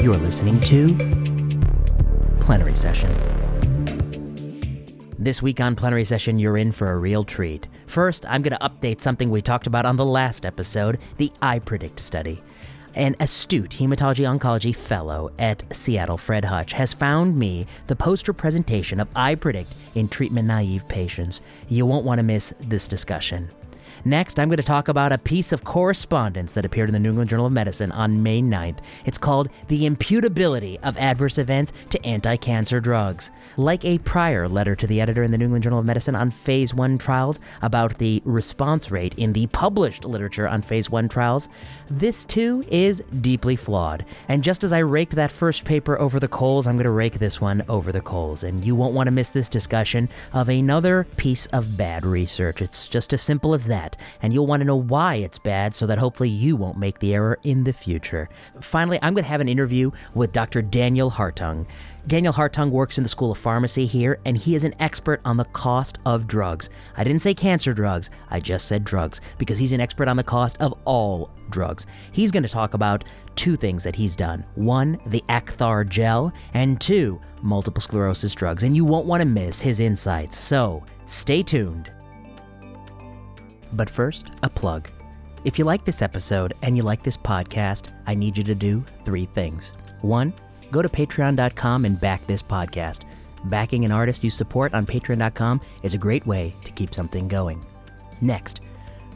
You're listening to Plenary Session. This week on Plenary Session, you're in for a real treat. First, I'm going to update something we talked about on the last episode the iPredict study. An astute hematology oncology fellow at Seattle, Fred Hutch, has found me the poster presentation of iPredict in treatment naive patients. You won't want to miss this discussion. Next, I'm going to talk about a piece of correspondence that appeared in the New England Journal of Medicine on May 9th. It's called The Imputability of Adverse Events to Anti Cancer Drugs. Like a prior letter to the editor in the New England Journal of Medicine on Phase 1 trials about the response rate in the published literature on Phase 1 trials, this too is deeply flawed. And just as I raked that first paper over the coals, I'm going to rake this one over the coals. And you won't want to miss this discussion of another piece of bad research. It's just as simple as that and you'll want to know why it's bad so that hopefully you won't make the error in the future. Finally, I'm going to have an interview with Dr. Daniel Hartung. Daniel Hartung works in the School of Pharmacy here, and he is an expert on the cost of drugs. I didn't say cancer drugs, I just said drugs, because he's an expert on the cost of all drugs. He's going to talk about two things that he's done one, the Acthar gel, and two, multiple sclerosis drugs. And you won't want to miss his insights, so stay tuned. But first, a plug. If you like this episode and you like this podcast, I need you to do three things. One, go to patreon.com and back this podcast. Backing an artist you support on patreon.com is a great way to keep something going. Next,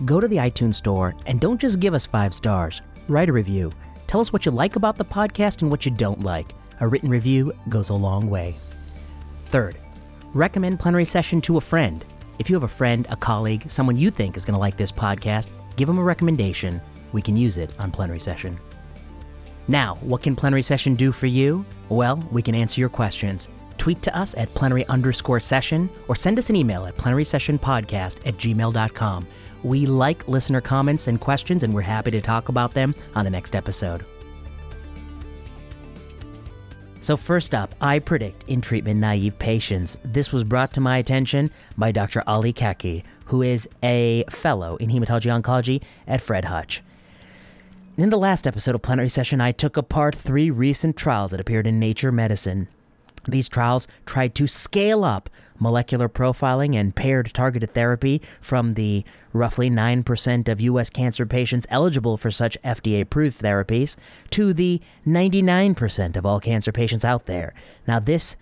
go to the iTunes store and don't just give us five stars, write a review. Tell us what you like about the podcast and what you don't like. A written review goes a long way. Third, recommend Plenary Session to a friend. If you have a friend, a colleague, someone you think is going to like this podcast, give them a recommendation. We can use it on Plenary Session. Now, what can Plenary Session do for you? Well, we can answer your questions. Tweet to us at plenary underscore session or send us an email at plenary session podcast at gmail.com. We like listener comments and questions, and we're happy to talk about them on the next episode. So, first up, iPredict in treatment naive patients. This was brought to my attention by Dr. Ali Kaki, who is a fellow in hematology oncology at Fred Hutch. In the last episode of Plenary Session, I took apart three recent trials that appeared in Nature Medicine. These trials tried to scale up molecular profiling and paired targeted therapy from the roughly 9% of U.S. cancer patients eligible for such FDA approved therapies to the 99% of all cancer patients out there. Now, this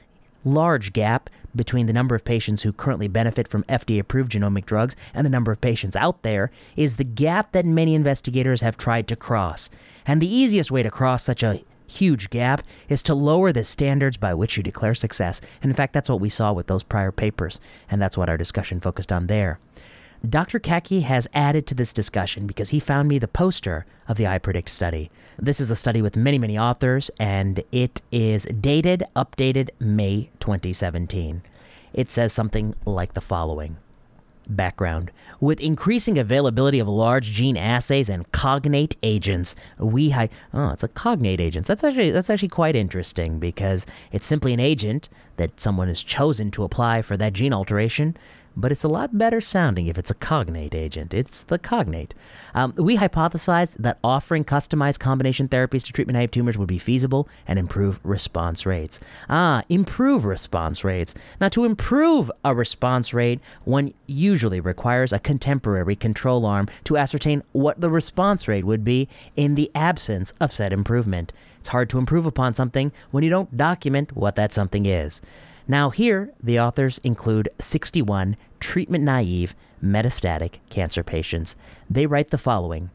large gap between the number of patients who currently benefit from FDA approved genomic drugs and the number of patients out there is the gap that many investigators have tried to cross. And the easiest way to cross such a huge gap is to lower the standards by which you declare success. And in fact, that's what we saw with those prior papers, and that's what our discussion focused on there. Dr. Kaki has added to this discussion because he found me the poster of the iPredict study. This is a study with many, many authors, and it is dated, updated May 2017. It says something like the following Background With increasing availability of large gene assays and cognate agents, we hi- oh, it's a cognate agent. That's actually that's actually quite interesting because it's simply an agent that someone has chosen to apply for that gene alteration but it's a lot better sounding if it's a cognate agent. It's the cognate. Um, we hypothesized that offering customized combination therapies to treatment naive tumors would be feasible and improve response rates. Ah, improve response rates. Now, to improve a response rate, one usually requires a contemporary control arm to ascertain what the response rate would be in the absence of said improvement. It's hard to improve upon something when you don't document what that something is. Now, here, the authors include 61 treatment naive metastatic cancer patients. They write the following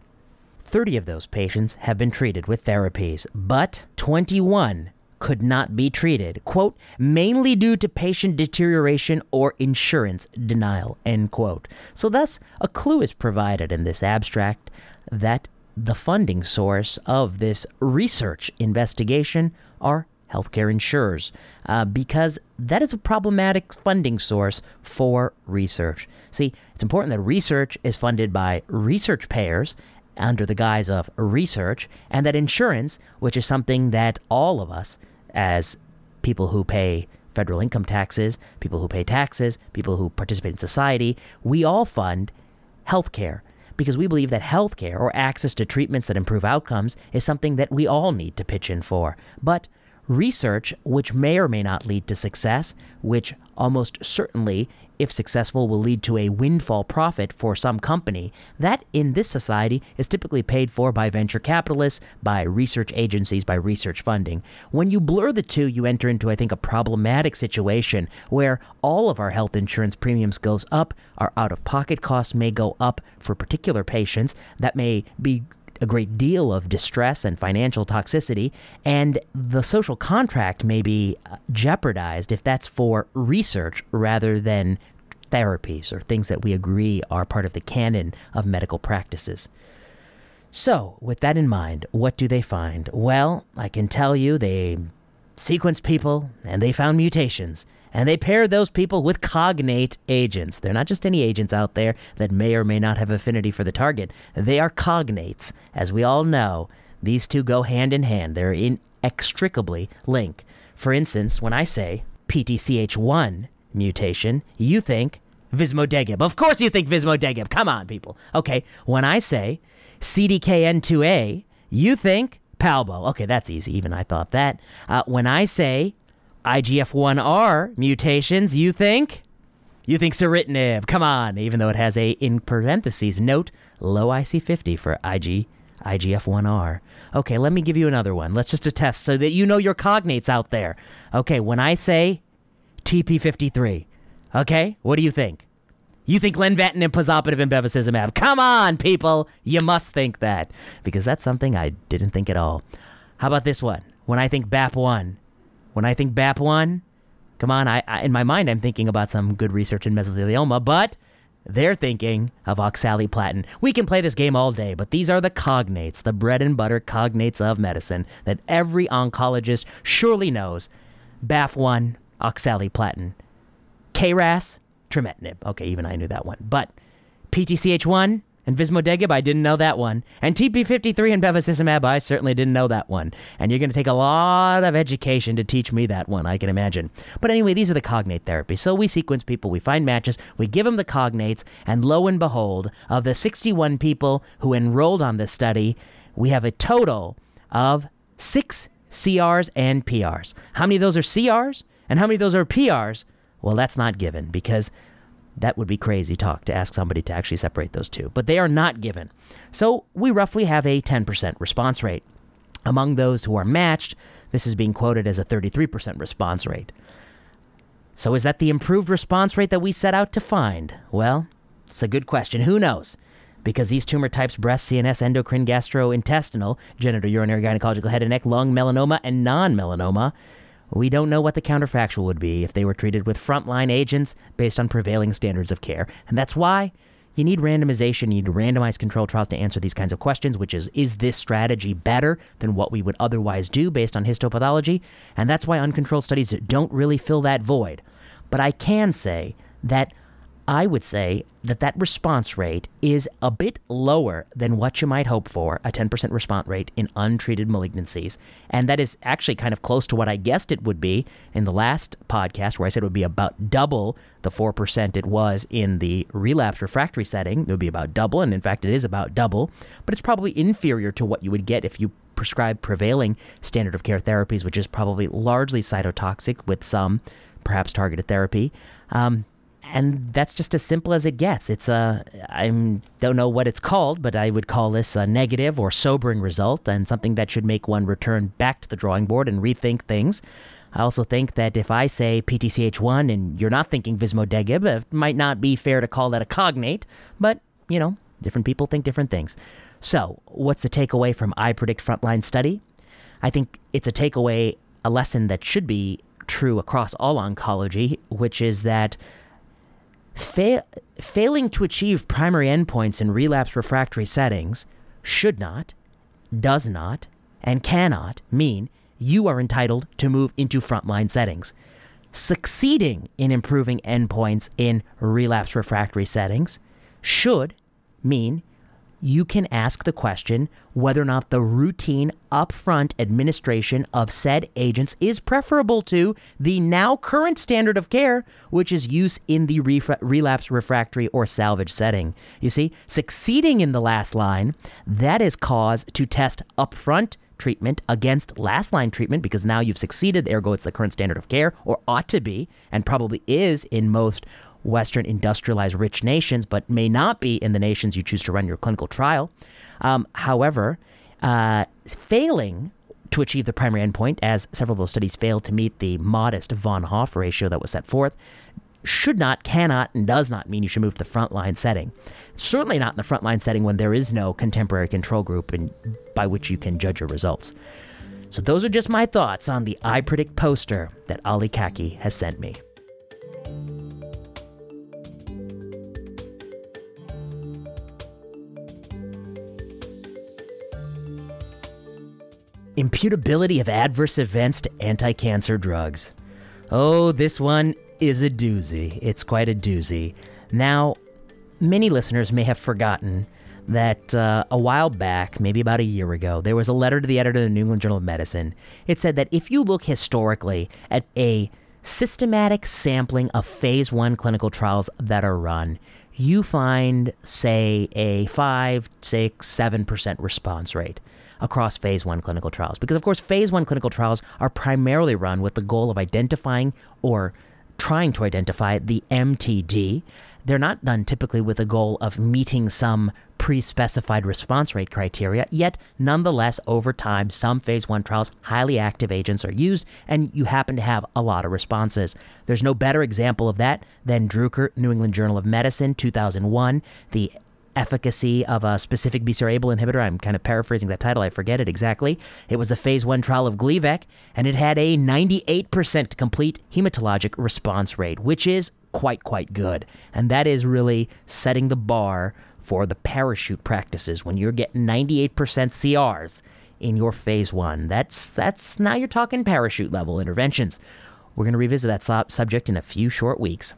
30 of those patients have been treated with therapies, but 21 could not be treated, quote, mainly due to patient deterioration or insurance denial, end quote. So, thus, a clue is provided in this abstract that the funding source of this research investigation are healthcare insurers, uh, because that is a problematic funding source for research. See, it's important that research is funded by research payers under the guise of research, and that insurance, which is something that all of us, as people who pay federal income taxes, people who pay taxes, people who participate in society, we all fund healthcare. because we believe that healthcare or access to treatments that improve outcomes is something that we all need to pitch in for. But research, which may or may not lead to success, which almost certainly if successful, will lead to a windfall profit for some company. That, in this society, is typically paid for by venture capitalists, by research agencies, by research funding. When you blur the two, you enter into, I think, a problematic situation where all of our health insurance premiums goes up, our out-of-pocket costs may go up for particular patients. That may be a great deal of distress and financial toxicity, and the social contract may be uh, jeopardized if that's for research rather than therapies or things that we agree are part of the canon of medical practices. So, with that in mind, what do they find? Well, I can tell you they sequenced people and they found mutations and they paired those people with cognate agents. They're not just any agents out there that may or may not have affinity for the target. They are cognates. As we all know, these two go hand in hand. They're inextricably linked. For instance, when I say PTCH1 mutation, you think Vismodegib. Of course you think Vismodegib. Come on, people. Okay, when I say CDKN2A, you think Palbo. Okay, that's easy. Even I thought that. Uh, when I say IGF-1R mutations, you think? You think ceritinib. Come on, even though it has a, in parentheses, note, low IC50 for IG, IGF-1R. Okay, let me give you another one. Let's just attest so that you know your cognates out there. Okay, when I say TP53, okay, what do you think? You think lenvatinib, pazopanib, and bevacizumab. Come on, people. You must think that. Because that's something I didn't think at all. How about this one? When I think BAP1, when I think BAP1, come on, I, I, in my mind, I'm thinking about some good research in mesothelioma, but they're thinking of oxaliplatin. We can play this game all day, but these are the cognates, the bread and butter cognates of medicine that every oncologist surely knows. BAP1, oxaliplatin. KRAS, trametinib. Okay, even I knew that one. But PTCH1, and Vismodegib, I didn't know that one. And TP53 and bevacizumab, I certainly didn't know that one. And you're going to take a lot of education to teach me that one, I can imagine. But anyway, these are the cognate therapies. So we sequence people, we find matches, we give them the cognates, and lo and behold, of the 61 people who enrolled on this study, we have a total of six CRs and PRs. How many of those are CRs? And how many of those are PRs? Well, that's not given because that would be crazy talk to ask somebody to actually separate those two, but they are not given. So we roughly have a 10% response rate. Among those who are matched, this is being quoted as a 33% response rate. So is that the improved response rate that we set out to find? Well, it's a good question. Who knows? Because these tumor types breast, CNS, endocrine, gastrointestinal, genitourinary, gynecological, head and neck, lung, melanoma, and non melanoma we don't know what the counterfactual would be if they were treated with frontline agents based on prevailing standards of care. And that's why you need randomization, you need randomized control trials to answer these kinds of questions, which is, is this strategy better than what we would otherwise do based on histopathology? And that's why uncontrolled studies don't really fill that void. But I can say that I would say that that response rate is a bit lower than what you might hope for, a 10% response rate in untreated malignancies. And that is actually kind of close to what I guessed it would be in the last podcast, where I said it would be about double the 4% it was in the relapse refractory setting. It would be about double, and in fact, it is about double, but it's probably inferior to what you would get if you prescribe prevailing standard of care therapies, which is probably largely cytotoxic with some perhaps targeted therapy. Um, and that's just as simple as it gets. It's a I don't know what it's called, but I would call this a negative or sobering result, and something that should make one return back to the drawing board and rethink things. I also think that if I say PTCH1 and you're not thinking Vismodegib, it might not be fair to call that a cognate, but you know, different people think different things. So, what's the takeaway from iPredict Frontline study? I think it's a takeaway, a lesson that should be true across all oncology, which is that Fa- failing to achieve primary endpoints in relapse refractory settings should not, does not, and cannot mean you are entitled to move into frontline settings. Succeeding in improving endpoints in relapse refractory settings should mean you can ask the question whether or not the routine upfront administration of said agents is preferable to the now current standard of care, which is use in the relapse refractory or salvage setting. You see, succeeding in the last line, that is cause to test upfront treatment against last line treatment because now you've succeeded, ergo it's the current standard of care, or ought to be, and probably is in most Western industrialized rich nations, but may not be in the nations you choose to run your clinical trial. Um, however, uh, failing to achieve the primary endpoint, as several of those studies failed to meet the modest von Hoff ratio that was set forth, should not, cannot, and does not mean you should move to the frontline setting. Certainly not in the frontline setting when there is no contemporary control group in, by which you can judge your results. So, those are just my thoughts on the iPredict poster that Ali Kaki has sent me. Imputability of adverse events to anti cancer drugs. Oh, this one is a doozy. It's quite a doozy. Now, many listeners may have forgotten that uh, a while back, maybe about a year ago, there was a letter to the editor of the New England Journal of Medicine. It said that if you look historically at a systematic sampling of phase one clinical trials that are run, you find, say, a 5, 6, 7% response rate across phase one clinical trials. Because, of course, phase one clinical trials are primarily run with the goal of identifying or trying to identify the MTD. They're not done typically with the goal of meeting some pre specified response rate criteria, yet, nonetheless, over time, some phase one trials, highly active agents are used, and you happen to have a lot of responses. There's no better example of that than Druker, New England Journal of Medicine, 2001. The efficacy of a specific BCR-ABL inhibitor. I'm kind of paraphrasing that title. I forget it exactly. It was the phase one trial of Gleevec, and it had a 98% complete hematologic response rate, which is quite, quite good. And that is really setting the bar for the parachute practices when you're getting 98% CRs in your phase one. That's that's now you're talking parachute level interventions. We're going to revisit that subject in a few short weeks.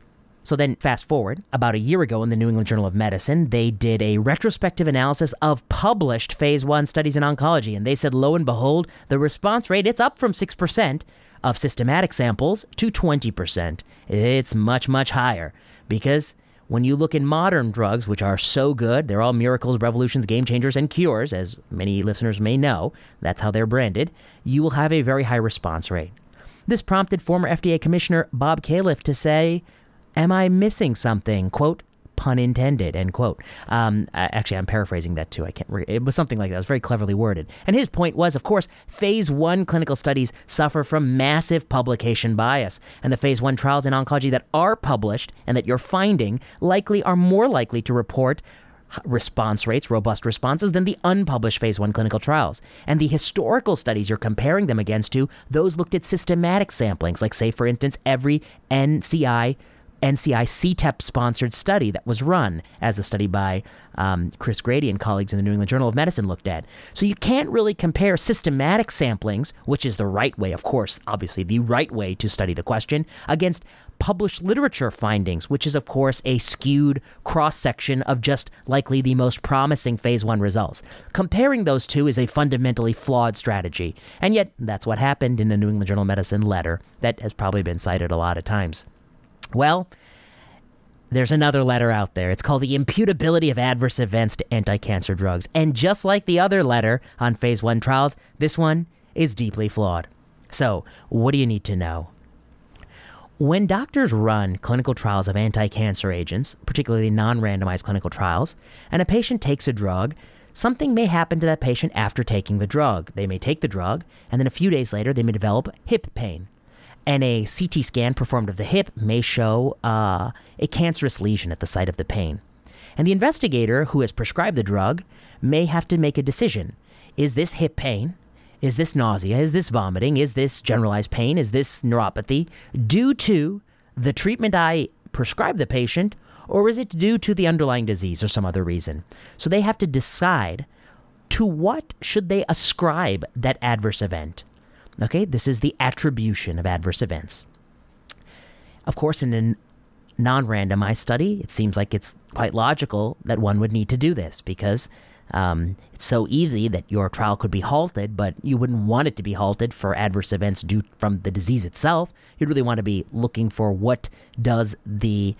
So then, fast forward, about a year ago in the New England Journal of Medicine, they did a retrospective analysis of published phase one studies in oncology. And they said, lo and behold, the response rate, it's up from 6% of systematic samples to 20%. It's much, much higher because when you look in modern drugs, which are so good, they're all miracles, revolutions, game changers, and cures, as many listeners may know, that's how they're branded, you will have a very high response rate. This prompted former FDA Commissioner Bob Califf to say, Am I missing something? Quote, pun intended, end quote. Um, actually, I'm paraphrasing that too. I can't. Re- it was something like that. It was very cleverly worded. And his point was, of course, phase one clinical studies suffer from massive publication bias, and the phase one trials in oncology that are published and that you're finding likely are more likely to report response rates, robust responses, than the unpublished phase one clinical trials. And the historical studies you're comparing them against to, those looked at systematic samplings, like, say, for instance, every NCI NCI CTEP sponsored study that was run, as the study by um, Chris Grady and colleagues in the New England Journal of Medicine looked at. So you can't really compare systematic samplings, which is the right way, of course, obviously the right way to study the question, against published literature findings, which is, of course, a skewed cross section of just likely the most promising phase one results. Comparing those two is a fundamentally flawed strategy. And yet, that's what happened in the New England Journal of Medicine letter that has probably been cited a lot of times. Well, there's another letter out there. It's called The Imputability of Adverse Events to Anti Cancer Drugs. And just like the other letter on phase one trials, this one is deeply flawed. So, what do you need to know? When doctors run clinical trials of anti cancer agents, particularly non randomized clinical trials, and a patient takes a drug, something may happen to that patient after taking the drug. They may take the drug, and then a few days later, they may develop hip pain and a CT scan performed of the hip may show uh, a cancerous lesion at the site of the pain. And the investigator who has prescribed the drug may have to make a decision. Is this hip pain? Is this nausea? Is this vomiting? Is this generalized pain? Is this neuropathy due to the treatment I prescribed the patient, or is it due to the underlying disease or some other reason? So they have to decide to what should they ascribe that adverse event. Okay, this is the attribution of adverse events. Of course, in a non randomized study, it seems like it's quite logical that one would need to do this because Um, it's so easy that your trial could be halted, but you wouldn't want it to be halted for adverse events due from the disease itself. You'd really want to be looking for what does the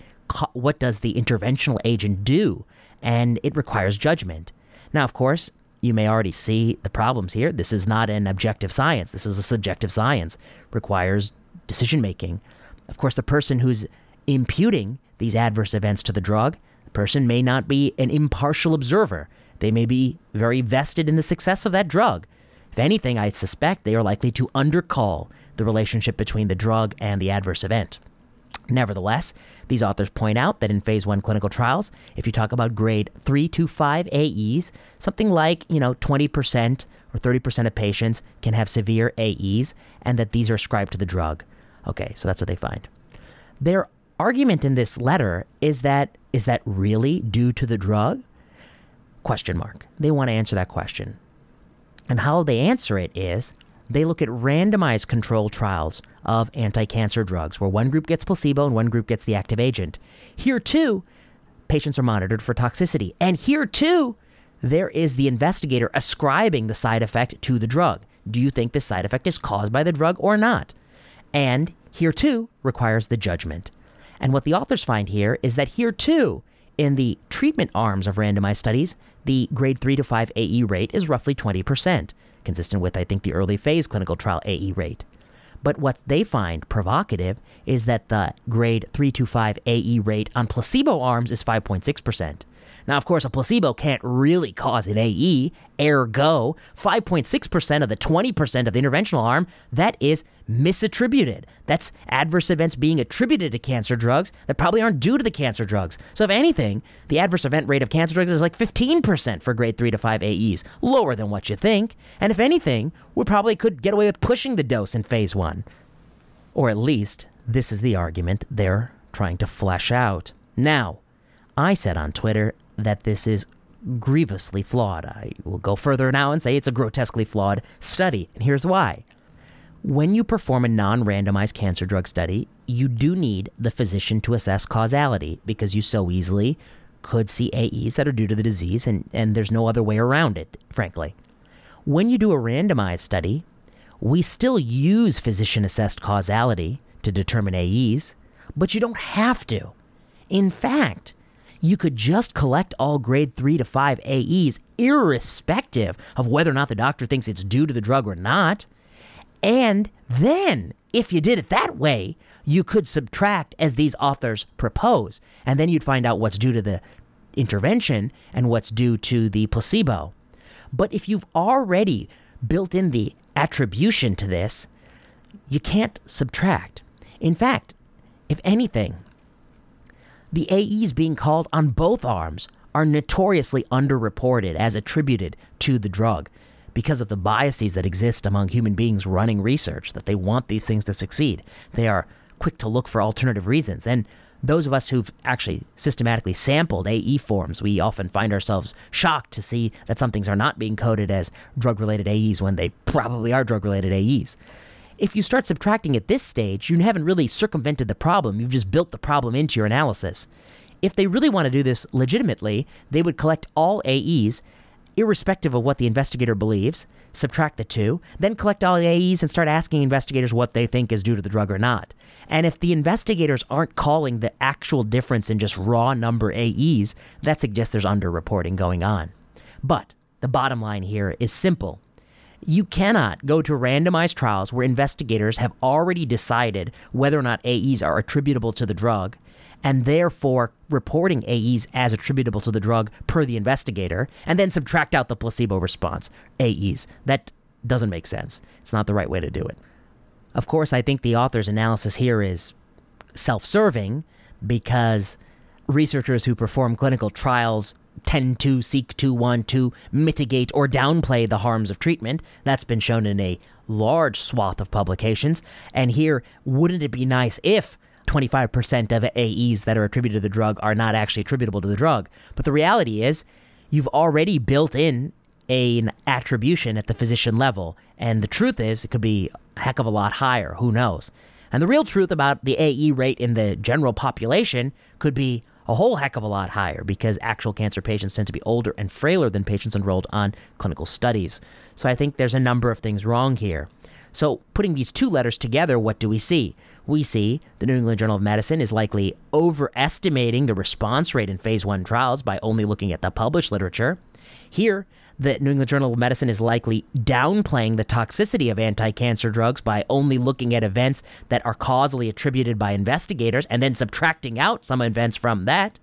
what does the interventional agent do, and it requires judgment. Now, of course, you may already see the problems here. This is not an objective science. This is a subjective science. Requires decision making. Of course, the person who's imputing these adverse events to the drug, the person may not be an impartial observer. They may be very vested in the success of that drug. If anything, I suspect they are likely to undercall the relationship between the drug and the adverse event. Nevertheless, these authors point out that in phase 1 clinical trials, if you talk about grade 3 to 5 AEs, something like, you know, 20% or 30% of patients can have severe AEs and that these are ascribed to the drug. Okay, so that's what they find. Their argument in this letter is that is that really due to the drug? Question mark. They want to answer that question. And how they answer it is they look at randomized controlled trials of anti cancer drugs, where one group gets placebo and one group gets the active agent. Here, too, patients are monitored for toxicity. And here, too, there is the investigator ascribing the side effect to the drug. Do you think this side effect is caused by the drug or not? And here, too, requires the judgment. And what the authors find here is that here, too, in the treatment arms of randomized studies, the grade 3 to 5 AE rate is roughly 20% consistent with, I think, the early phase clinical trial AE rate. But what they find provocative is that the grade 3 to 5 AE rate on placebo arms is 5.6%. Now, of course, a placebo can't really cause an AE, ergo, 5.6% of the 20% of the interventional arm, that is misattributed. That's adverse events being attributed to cancer drugs that probably aren't due to the cancer drugs. So, if anything, the adverse event rate of cancer drugs is like 15% for grade 3 to 5 AEs, lower than what you think. And if anything, we probably could get away with pushing the dose in phase one. Or at least, this is the argument they're trying to flesh out. Now, I said on Twitter that this is grievously flawed. I will go further now and say it's a grotesquely flawed study, and here's why. When you perform a non randomized cancer drug study, you do need the physician to assess causality because you so easily could see AEs that are due to the disease, and, and there's no other way around it, frankly. When you do a randomized study, we still use physician assessed causality to determine AEs, but you don't have to. In fact, you could just collect all grade 3 to 5 AEs, irrespective of whether or not the doctor thinks it's due to the drug or not. And then, if you did it that way, you could subtract as these authors propose, and then you'd find out what's due to the intervention and what's due to the placebo. But if you've already built in the attribution to this, you can't subtract. In fact, if anything, the AEs being called on both arms are notoriously underreported as attributed to the drug because of the biases that exist among human beings running research, that they want these things to succeed. They are quick to look for alternative reasons. And those of us who've actually systematically sampled AE forms, we often find ourselves shocked to see that some things are not being coded as drug related AEs when they probably are drug related AEs if you start subtracting at this stage, you haven't really circumvented the problem. You've just built the problem into your analysis. If they really want to do this legitimately, they would collect all AEs, irrespective of what the investigator believes, subtract the two, then collect all AEs and start asking investigators what they think is due to the drug or not. And if the investigators aren't calling the actual difference in just raw number AEs, that suggests there's underreporting going on. But the bottom line here is simple you cannot go to randomized trials where investigators have already decided whether or not AEs are attributable to the drug and therefore reporting AEs as attributable to the drug per the investigator and then subtract out the placebo response AEs. That doesn't make sense. It's not the right way to do it. Of course, I think the author's analysis here is self serving because researchers who perform clinical trials tend to seek to want to mitigate or downplay the harms of treatment. That's been shown in a large swath of publications. And here, wouldn't it be nice if 25% of AEs that are attributed to the drug are not actually attributable to the drug? But the reality is, you've already built in an attribution at the physician level. And the truth is, it could be a heck of a lot higher. Who knows? And the real truth about the AE rate in the general population could be a whole heck of a lot higher because actual cancer patients tend to be older and frailer than patients enrolled on clinical studies. So I think there's a number of things wrong here. So, putting these two letters together, what do we see? We see the New England Journal of Medicine is likely overestimating the response rate in phase one trials by only looking at the published literature. Here, the New England Journal of Medicine is likely downplaying the toxicity of anti cancer drugs by only looking at events that are causally attributed by investigators and then subtracting out some events from that.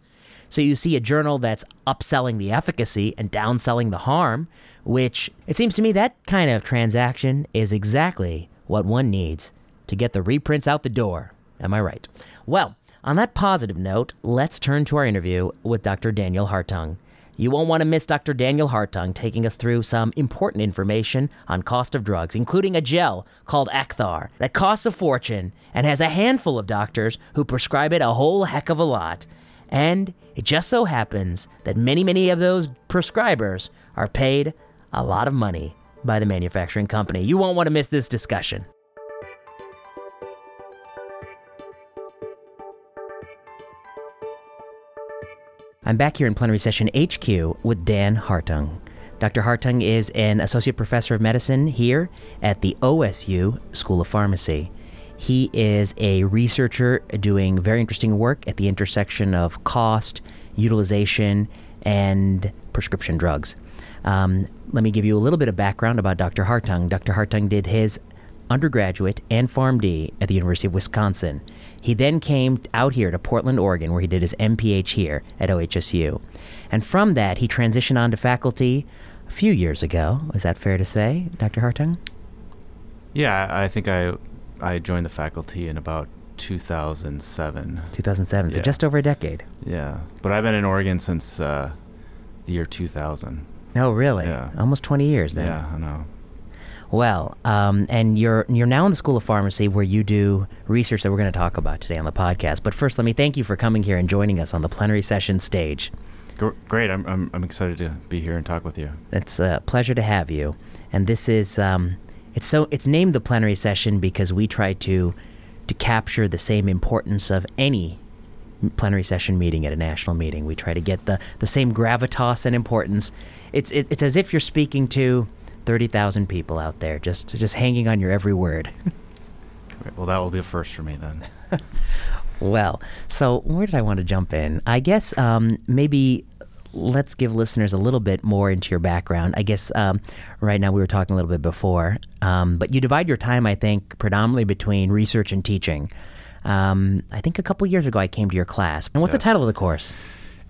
So you see a journal that's upselling the efficacy and downselling the harm, which it seems to me that kind of transaction is exactly what one needs to get the reprints out the door. Am I right? Well, on that positive note, let's turn to our interview with Dr. Daniel Hartung. You won't want to miss Dr. Daniel Hartung taking us through some important information on cost of drugs, including a gel called Acthar that costs a fortune and has a handful of doctors who prescribe it a whole heck of a lot. And it just so happens that many, many of those prescribers are paid a lot of money by the manufacturing company. You won't want to miss this discussion. I'm back here in plenary session HQ with Dan Hartung. Dr. Hartung is an associate professor of medicine here at the OSU School of Pharmacy. He is a researcher doing very interesting work at the intersection of cost, utilization, and prescription drugs. Um, let me give you a little bit of background about Dr. Hartung. Dr. Hartung did his undergraduate and PharmD at the University of Wisconsin. He then came out here to Portland, Oregon, where he did his MPH here at OHSU. And from that, he transitioned on to faculty a few years ago. Is that fair to say, Dr. Hartung? Yeah, I think I I joined the faculty in about 2007. 2007, so Yeah. just over a decade. Yeah, but I've been in Oregon since uh, the year 2000. Oh, really? Yeah. Almost 20 years then. Yeah, I know. Well, um, and you're you're now in the School of Pharmacy where you do research that we're going to talk about today on the podcast. But first, let me thank you for coming here and joining us on the plenary session stage. Great. I'm, I'm I'm excited to be here and talk with you. It's a pleasure to have you. And this is um, it's so it's named the plenary session because we try to to capture the same importance of any plenary session meeting at a national meeting. We try to get the the same gravitas and importance. It's it, it's as if you're speaking to thirty thousand people out there, just just hanging on your every word. Great. Well, that will be a first for me then. Well, so where did I want to jump in? I guess um, maybe let's give listeners a little bit more into your background. I guess um, right now we were talking a little bit before, um, but you divide your time, I think, predominantly between research and teaching. Um, I think a couple years ago I came to your class. And what's the title of the course?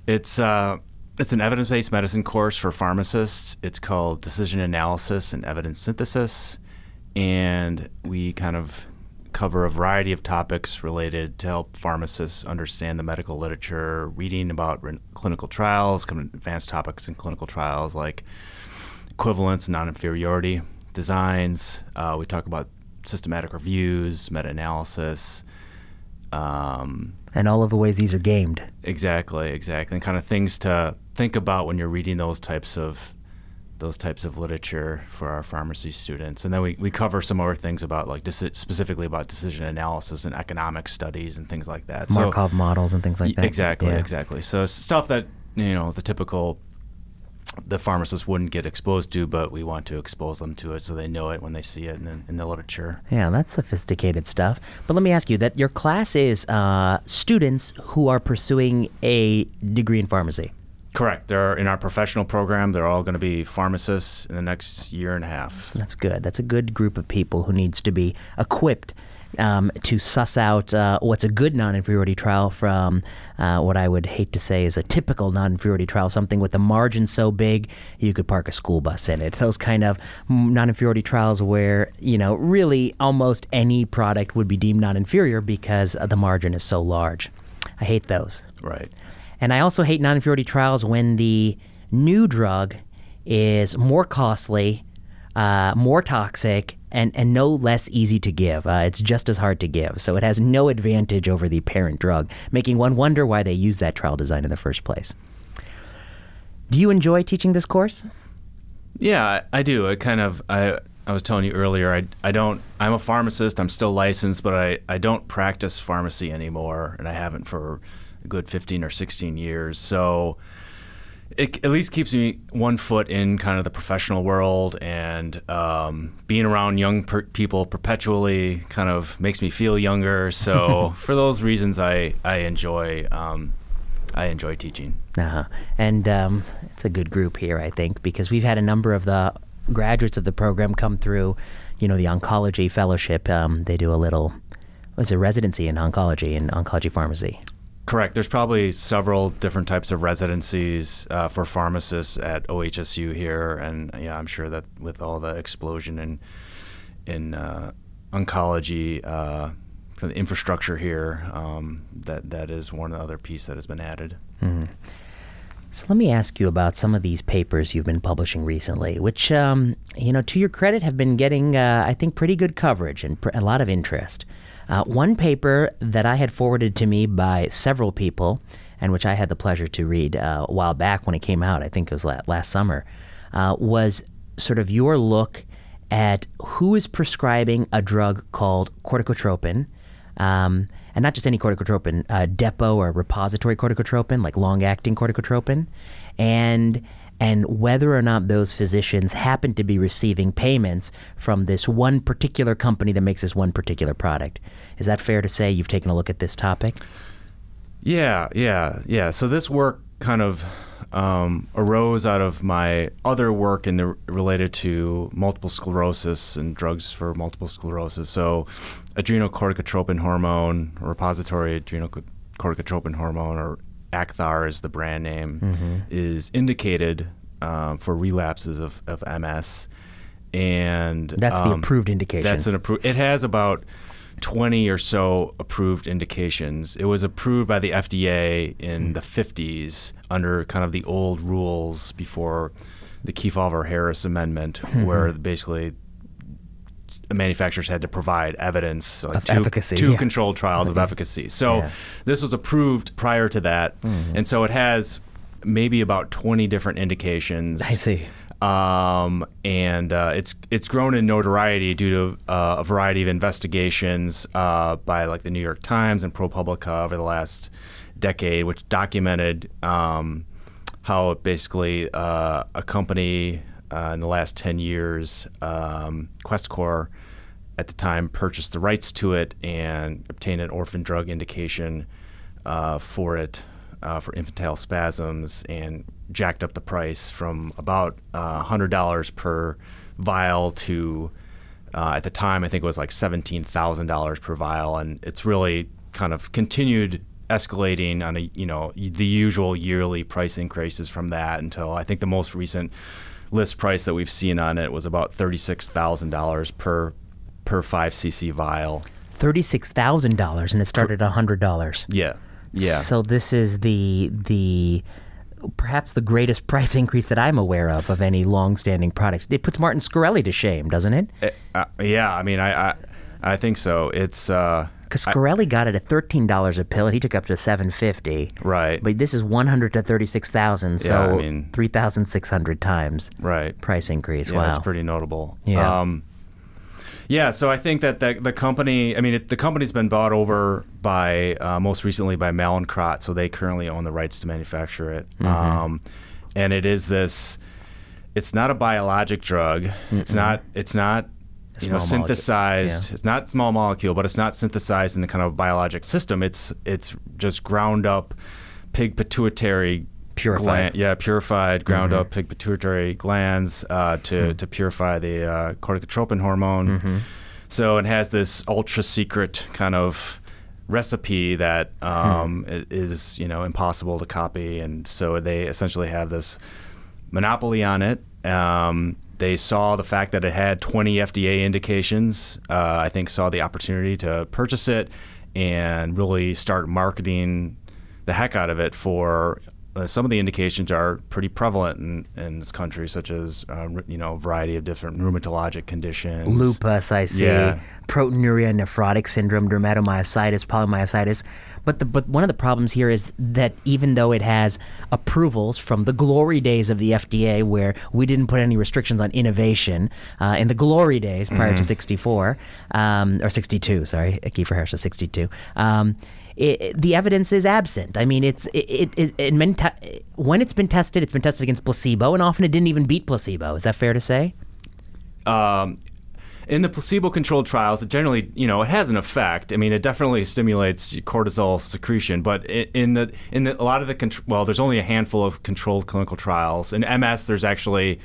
It's uh, it's an evidence-based medicine course for pharmacists. It's called Decision Analysis and Evidence Synthesis, and we kind of cover a variety of topics related to help pharmacists understand the medical literature, reading about re- clinical trials, advanced topics in clinical trials like equivalence, and non-inferiority designs. Uh, we talk about systematic reviews, meta-analysis. Um, And all of the ways these are gamed. Exactly, exactly, and kind of things to think about when you're reading those types of those types of literature for our pharmacy students. And then we, we cover some other things about like deci- specifically about decision analysis and economic studies and things like that. Markov models and things like that. Exactly, Yeah. exactly. So stuff that you know the typical the pharmacist wouldn't get exposed to, but we want to expose them to it so they know it when they see it in, the- in the literature. Yeah, that's sophisticated stuff. But let me ask you that your class is uh, students who are pursuing a degree in pharmacy. Correct. They're in our professional program. They're all going to be pharmacists in the next year and a half. That's good. That's a good group of people who needs to be equipped um, to suss out uh, what's a good non-inferiority trial from uh, what I would hate to say is a typical non-inferiority trial, something with a margin so big you could park a school bus in it. Those kind of non-inferiority trials where you know really almost any product would be deemed non-inferior because the margin is so large. I hate those. Right. And I also hate non inferiority trials when the new drug is more costly, uh, more toxic, and, and no less easy to give. Uh, it's just as hard to give. So it has no advantage over the parent drug, making one wonder why they use that trial design in the first place. Do you enjoy teaching this course? Yeah, I, do. I kind of I I was telling you earlier. I I don't. I'm a pharmacist. I'm still licensed, but I I don't practice pharmacy anymore, and I haven't for a good 15 or 16 years. So it at least keeps me one foot in kind of the professional world and um, being around young per- people perpetually kind of makes me feel younger. So for those reasons, I I enjoy um, I enjoy teaching. Uh-huh. And um, it's a good group here, I think, because we've had a number of the graduates of the program come through. You know, the oncology fellowship. Um, they do a little. It's a residency in oncology and oncology pharmacy. Correct. There's probably several different types of residencies uh, for pharmacists at OHSU here, and yeah, I'm sure that with all the explosion in in uh, oncology uh, infrastructure here, um, that that is one other piece that has been added. Mm-hmm. So let me ask you about some of these papers you've been publishing recently, which, um, you know, to your credit, have been getting, uh, I think, pretty good coverage and pr- a lot of interest. Uh, one paper that I had forwarded to me by several people, and which I had the pleasure to read uh, a while back when it came out, I think it was last summer, uh, was sort of your look at who is prescribing a drug called corticotropin. Um, and not just any corticotropin, uh, depot or repository corticotropin, like long-acting corticotropin, and and whether or not those physicians happen to be receiving payments from this one particular company that makes this one particular product. Is that fair to say you've taken a look at this topic? Yeah, yeah, yeah. So this work kind of um, arose out of my other work in the related to multiple sclerosis and drugs for multiple sclerosis. So, adrenocorticotropin hormone, repository adrenocorticotropin hormone, or Acthar is the brand name, mm-hmm. is indicated uh, for relapses of, of MS. And that's um, the approved indication. That's an approved. It has about 20 or so approved indications. It was approved by the FDA in mm. the 50s under kind of the old rules before the Kefauver Harris Amendment, mm-hmm. where basically manufacturers had to provide evidence like of two, efficacy, two yeah. controlled trials of efficacy. So yeah. this was approved prior to that, mm-hmm. and so it has maybe about 20 different indications. I see. Um, and uh, it's it's grown in notoriety due to uh, a variety of investigations uh, by like the New York Times and ProPublica over the last decade, which documented um, how basically uh, a company uh, in the last 10 years, um, Questcor at the time purchased the rights to it and obtained an orphan drug indication uh, for it uh, for infantile spasms and jacked up the price from about uh, $100 per vial to uh, at the time I think it was like $17,000 per vial. And it's really kind of continued escalating on a you know the usual yearly price increases from that until I think the most recent list price that we've seen on it was about $36,000 per per 5 cc vial. $36,000 and it started at $100. Yeah. Yeah. So this is the the perhaps the greatest price increase that I'm aware of of any long-standing product. It puts Martin Shkreli to shame, doesn't it? it uh, yeah, I mean, I, I, I think so. It's uh, because Shkreli got it at thirteen dollars a pill, and he took up to seven fifty. Right. But this is one hundred to thirty six thousand, so yeah, I mean, three thousand six hundred times. Right. Price increase. Yeah, wow, that's pretty notable. Yeah. Um, yeah, so I think that the, the company, I mean, it, the company's been bought over by uh, most recently by Mallinckrodt, so they currently own the rights to manufacture it. Mm-hmm. Um, and it is this. It's not a biologic drug. Mm-mm. It's not. It's not. You know, synthesized. Yeah. It's not small molecule, but it's not synthesized in the kind of biologic system. It's it's just ground up pig pituitary purified. Gland, yeah, purified, ground mm-hmm. up pig pituitary glands uh, to mm-hmm. to purify the uh, corticotropin hormone. Mm-hmm. So it has this ultra secret kind of recipe that um, hmm. is you know impossible to copy, and so they essentially have this monopoly on it. Um, they saw the fact that it had 20 FDA indications. Uh, I think saw the opportunity to purchase it and really start marketing the heck out of it for uh, some of the indications are pretty prevalent in, in this country, such as uh, you know a variety of different rheumatologic conditions. Lupus, I see. Yeah. Proteinuria, nephrotic syndrome, dermatomyositis, polymyositis. But the but one of the problems here is that even though it has approvals from the glory days of the FDA, where we didn't put any restrictions on innovation uh, in the glory days prior to '64 um, or '62, sorry, Kefauver Harris was '62. Um, it, it- the evidence is absent. I mean, it's it, it, it, it meant te- when it's been tested, it's been tested against placebo, and often it didn't even beat placebo. Is that fair to say? um, in the placebo-controlled trials, it generally, you know, it has an effect. I mean, it definitely stimulates cortisol secretion, but in the in the, a lot of the contr- well, there's only a handful of controlled clinical trials. In MS, there's actually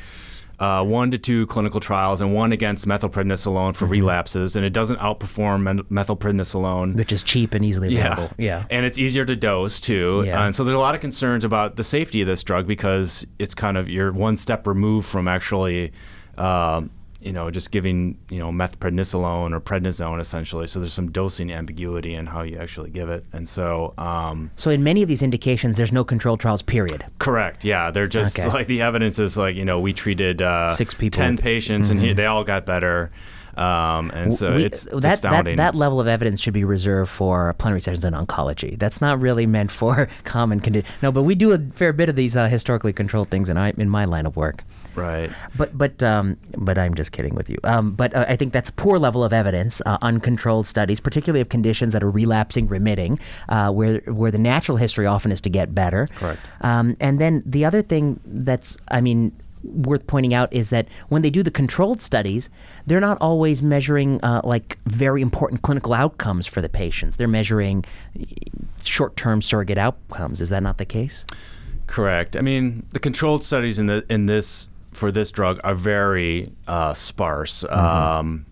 uh, one to two clinical trials, and one against methylprednisolone for relapses, and it doesn't outperform men- methylprednisolone. Which is cheap and easily available. Yeah. And it's easier to dose too. Yeah. And so there's a lot of concerns about the safety of this drug because it's kind of you're one step removed from actually, uh, you know, just giving you know methylprednisolone or prednisone essentially. So there's some dosing ambiguity in how you actually give it. And so, um, So in many of these indications, there's no controlled trials. Period. correct, yeah, they're just Okay. like the evidence is like you know we treated uh, Six people ten with- patients, and he, they all got better. Um, and so We- it's, it's that, that astounding. that level of evidence should be reserved for plenary sessions in oncology. That's not really meant for common condition. No, but we do a fair bit of these uh, historically controlled things in I, in my line of work. Right. But but um, but I'm just kidding with you. Um, but uh, I think that's poor level of evidence, uh, uncontrolled studies, particularly of conditions that are relapsing, remitting, uh, where where the natural history often is to get better. Correct. Um, and then the other thing that's, I mean, worth pointing out is that when they do the controlled studies, they're not always measuring uh, like very important clinical outcomes for the patients. They're measuring short-term surrogate outcomes. Is that not the case? Correct. I mean, the controlled studies in the in this for this drug are very uh, sparse. Um,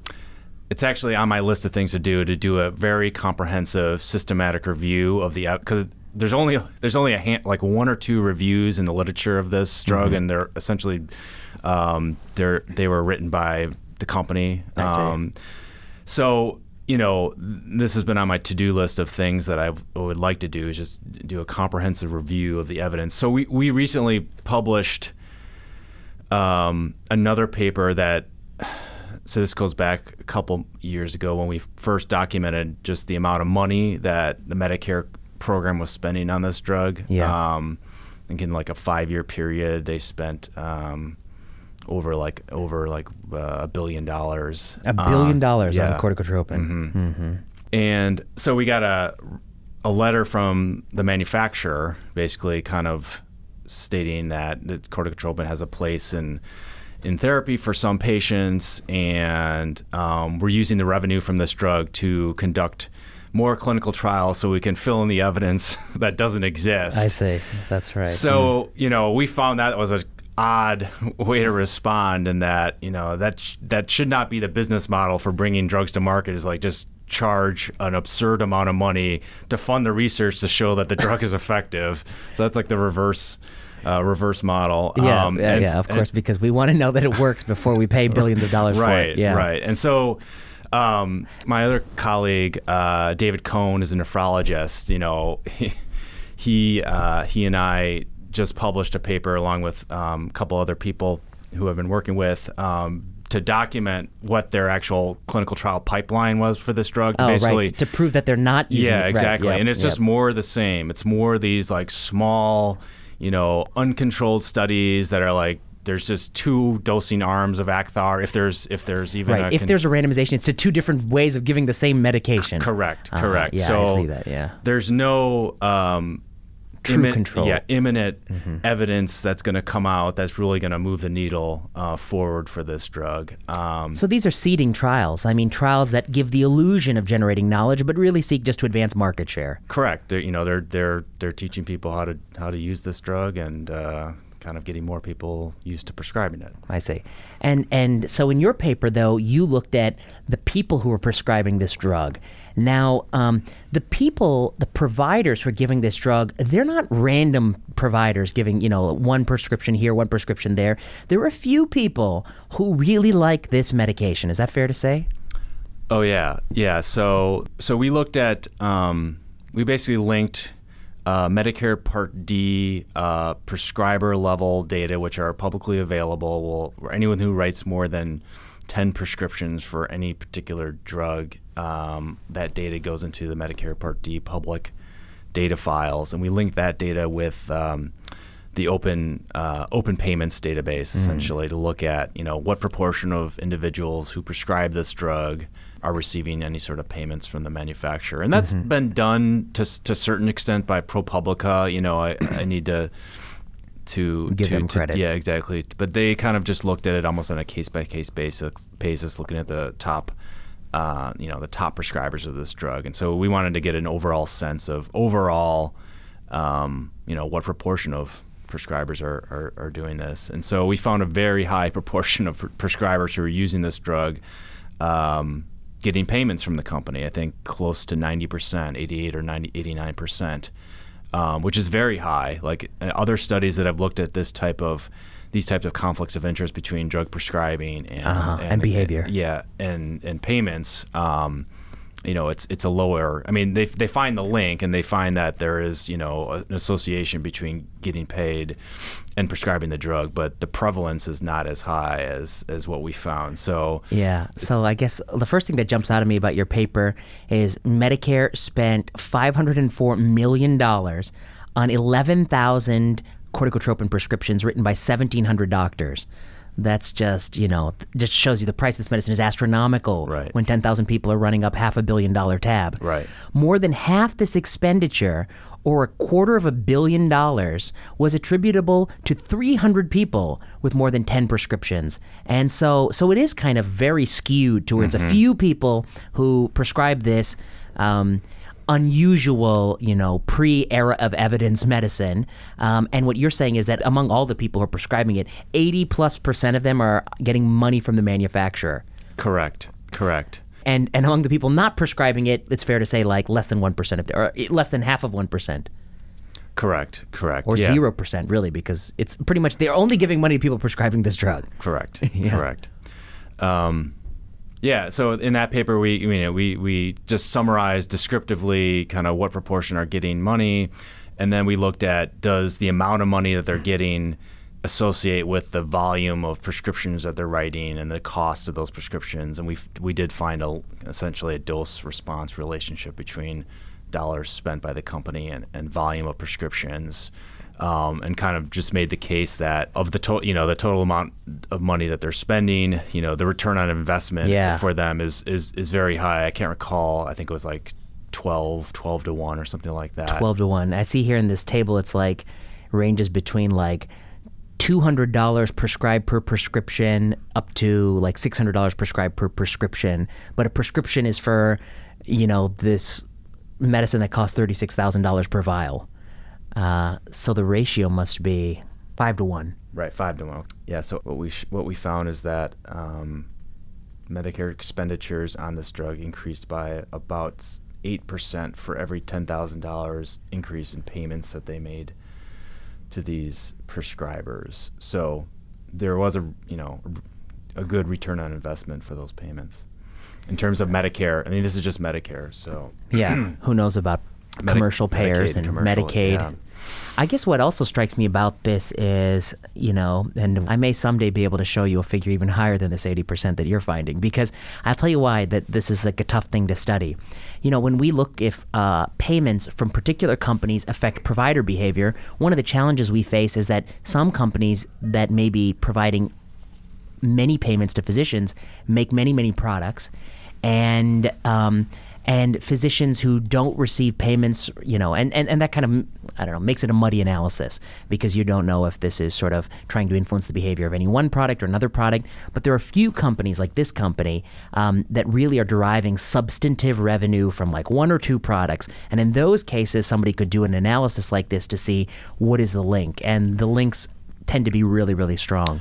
it's actually on my list of things to do to do a very comprehensive, systematic review of the because there's only there's only a hand, like one or two reviews in the literature of this drug, and they're essentially um, they're they were written by the company. Um, so you know, this has been on my to-do list of things that I would like to do is just do a comprehensive review of the evidence. So we we recently published um, another paper that. So this goes back a couple years ago when we first documented just the amount of money that the Medicare program was spending on this drug. Yeah. Um, I think in like a five-year period, they spent um, over like over like uh, a billion dollars. A billion Uh, dollars yeah. on corticotropin. Mm-hmm. And so we got a a letter from the manufacturer, basically kind of stating that the corticotropin has a place in in therapy for some patients, and um, we're using the revenue from this drug to conduct more clinical trials so we can fill in the evidence that doesn't exist. I see. That's right. So you know, we found that was a odd way to respond, and that you know that sh- that should not be the business model for bringing drugs to market. Is like just charge an absurd amount of money to fund the research to show that the drug is effective. So that's like the reverse. Uh, reverse model. Yeah, Um, yeah, and- yeah, of and- course, because we want to know that it works before we pay billions of dollars for right, it. Yeah, right. And so, um, my other colleague, uh, David Cohn, is a nephrologist. You know, he he, uh, he and I just published a paper along with um, a couple other people who I've been working with. Um, to document what their actual clinical trial pipeline was for this drug, to Oh, basically right. To prove that they're not using it. yeah, Right, exactly. yep, and it's just more the same. It's more these like small, you know, uncontrolled studies that are like there's just two dosing arms of Acthar. If there's if there's even Right. a If con- there's a randomization, it's to two different ways of giving the same medication. correct, Uh-huh, correct. Yeah, so I see that. Yeah. there's no um, True control. Mm-hmm. Yeah, imminent evidence that's going to come out that's really going to move the needle uh, forward for this drug. Um, So these are seeding trials. I mean, trials that give the illusion of generating knowledge, but really seek just to advance market share. correct. They're, you know, they're they're they're teaching people how to how to use this drug and uh, kind of getting more people used to prescribing it. I see. And and so in your paper though, you looked at the people who were prescribing this drug. Now, um, the people, the providers who are giving this drug, they're not random providers giving, you know, one prescription here, one prescription there. There are a few people who really like this medication. Is that fair to say? Oh yeah, yeah. So so we looked at um, we basically linked uh, Medicare Part D uh, prescriber level data, which are publicly available. Well, anyone who writes more than ten prescriptions for any particular drug, um, that data goes into the Medicare Part D public data files, and we link that data with um, the open uh, open payments database essentially to look at you know what proportion of individuals who prescribe this drug are receiving any sort of payments from the manufacturer, and that's been done to to a certain extent by ProPublica. You know, I, I need to to Give to, them to- yeah, exactly. But they kind of just looked at it almost on a case by case basis, basis, looking at the top, uh, you know, the top prescribers of this drug. And so we wanted to get an overall sense of overall, um, you know, what proportion of prescribers are, are, are doing this. And so we found a very high proportion of pr- prescribers who are using this drug. Um, getting payments from the company. I think close to 90%, 88 or 90, 89%, um, which is very high. Like uh, other studies that have looked at this type of these types of conflicts of interest between drug prescribing and Uh-huh, and behavior. yeah, and and payments. Um, you know, it's it's a lower. I mean, they they find the link and they find that there is you know an association between getting paid and prescribing the drug, but the prevalence is not as high as as what we found. So Yeah. So I guess the first thing that jumps out at me about your paper is Medicare spent $504 million on 11,000 corticotropin prescriptions written by 1,700 doctors. That's just, you know, just shows you the price of this medicine is astronomical Right. when 10,000 people are running up half a billion dollar tab. Right. More than half this expenditure, or a quarter of a billion dollars, was attributable to 300 people with more than 10 prescriptions. And so, so it is kind of very skewed towards a few people who prescribe this. Um, unusual, you know, pre-era of evidence medicine. Um, and what you're saying is that among all the people who are prescribing it, 80 plus percent of them are getting money from the manufacturer. correct, correct. And and among the people not prescribing it, it's fair to say like less than one percent of, or less than half of one percent, Correct, correct. or yeah, zero percent, really, because it's pretty much they're only giving money to people prescribing this drug. Correct, Yeah. correct. Um, yeah. So in that paper, we you know we we just summarized descriptively kind of what proportion are getting money, and then we looked at does the amount of money that they're getting associate with the volume of prescriptions that they're writing and the cost of those prescriptions, and we we did find a essentially a dose response relationship between dollars spent by the company and, and volume of prescriptions um, and kind of just made the case that of the total you know the total amount of money that they're spending you know the return on investment Yeah. for them is is is very high i can't recall i think it was like 12 12 to 1 or something like that 12 to 1. I see here in this table it's like ranges between like $200 prescribed per prescription up to like $600 prescribed per prescription. But a prescription is for, you know, this medicine that costs $36,000 per vial. Uh, so the ratio must be 5 to 1. Right, five to one. Yeah. So what we sh- what we found is that um, Medicare expenditures on this drug increased by about eight percent for every ten thousand dollars increase in payments that they made to these prescribers. So there was a you know a good return on investment for those payments in terms of Medicare. I mean, this is just Medicare, so Yeah. Who knows about Medi- commercial payers Medicaid, and commercial, Medicaid? yeah. I guess what also strikes me about this is, you know, and I may someday be able to show you a figure even higher than this 80% that you're finding, because I'll tell you why that this is like a tough thing to study. You know, when we look if uh, payments from particular companies affect provider behavior, one of the challenges we face is that some companies that may be providing many payments to physicians make many many products and um, and physicians who don't receive payments you know and, and, and that kind of i don't know makes it a muddy analysis because you don't know if this is sort of trying to influence the behavior of any one product or another product. But there are a few companies like this company um, that really are deriving substantive revenue from like one or two products. And in those cases somebody could do an analysis like this to see what is the link. And the links tend to be really really strong.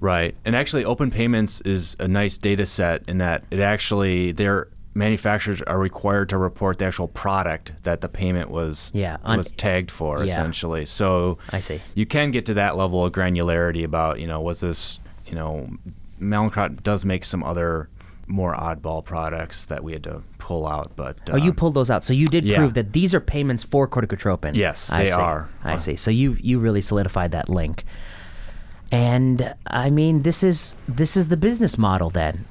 Right. And actually, open payments is a nice data set in that it actually, their manufacturers are required to report the actual product that the payment was Yeah, on- was tagged for, Yeah. essentially. So I see. you can get to that level of granularity about, you know, was this, you know, Mallinckrodt does make some other more oddball products that we had to pull out, but Oh, you um, pulled those out. So you did yeah. prove that these are payments for corticotropin. Yes, I they see. are. I Uh, see. So you you really solidified that link. And I mean, this is this is the business model then.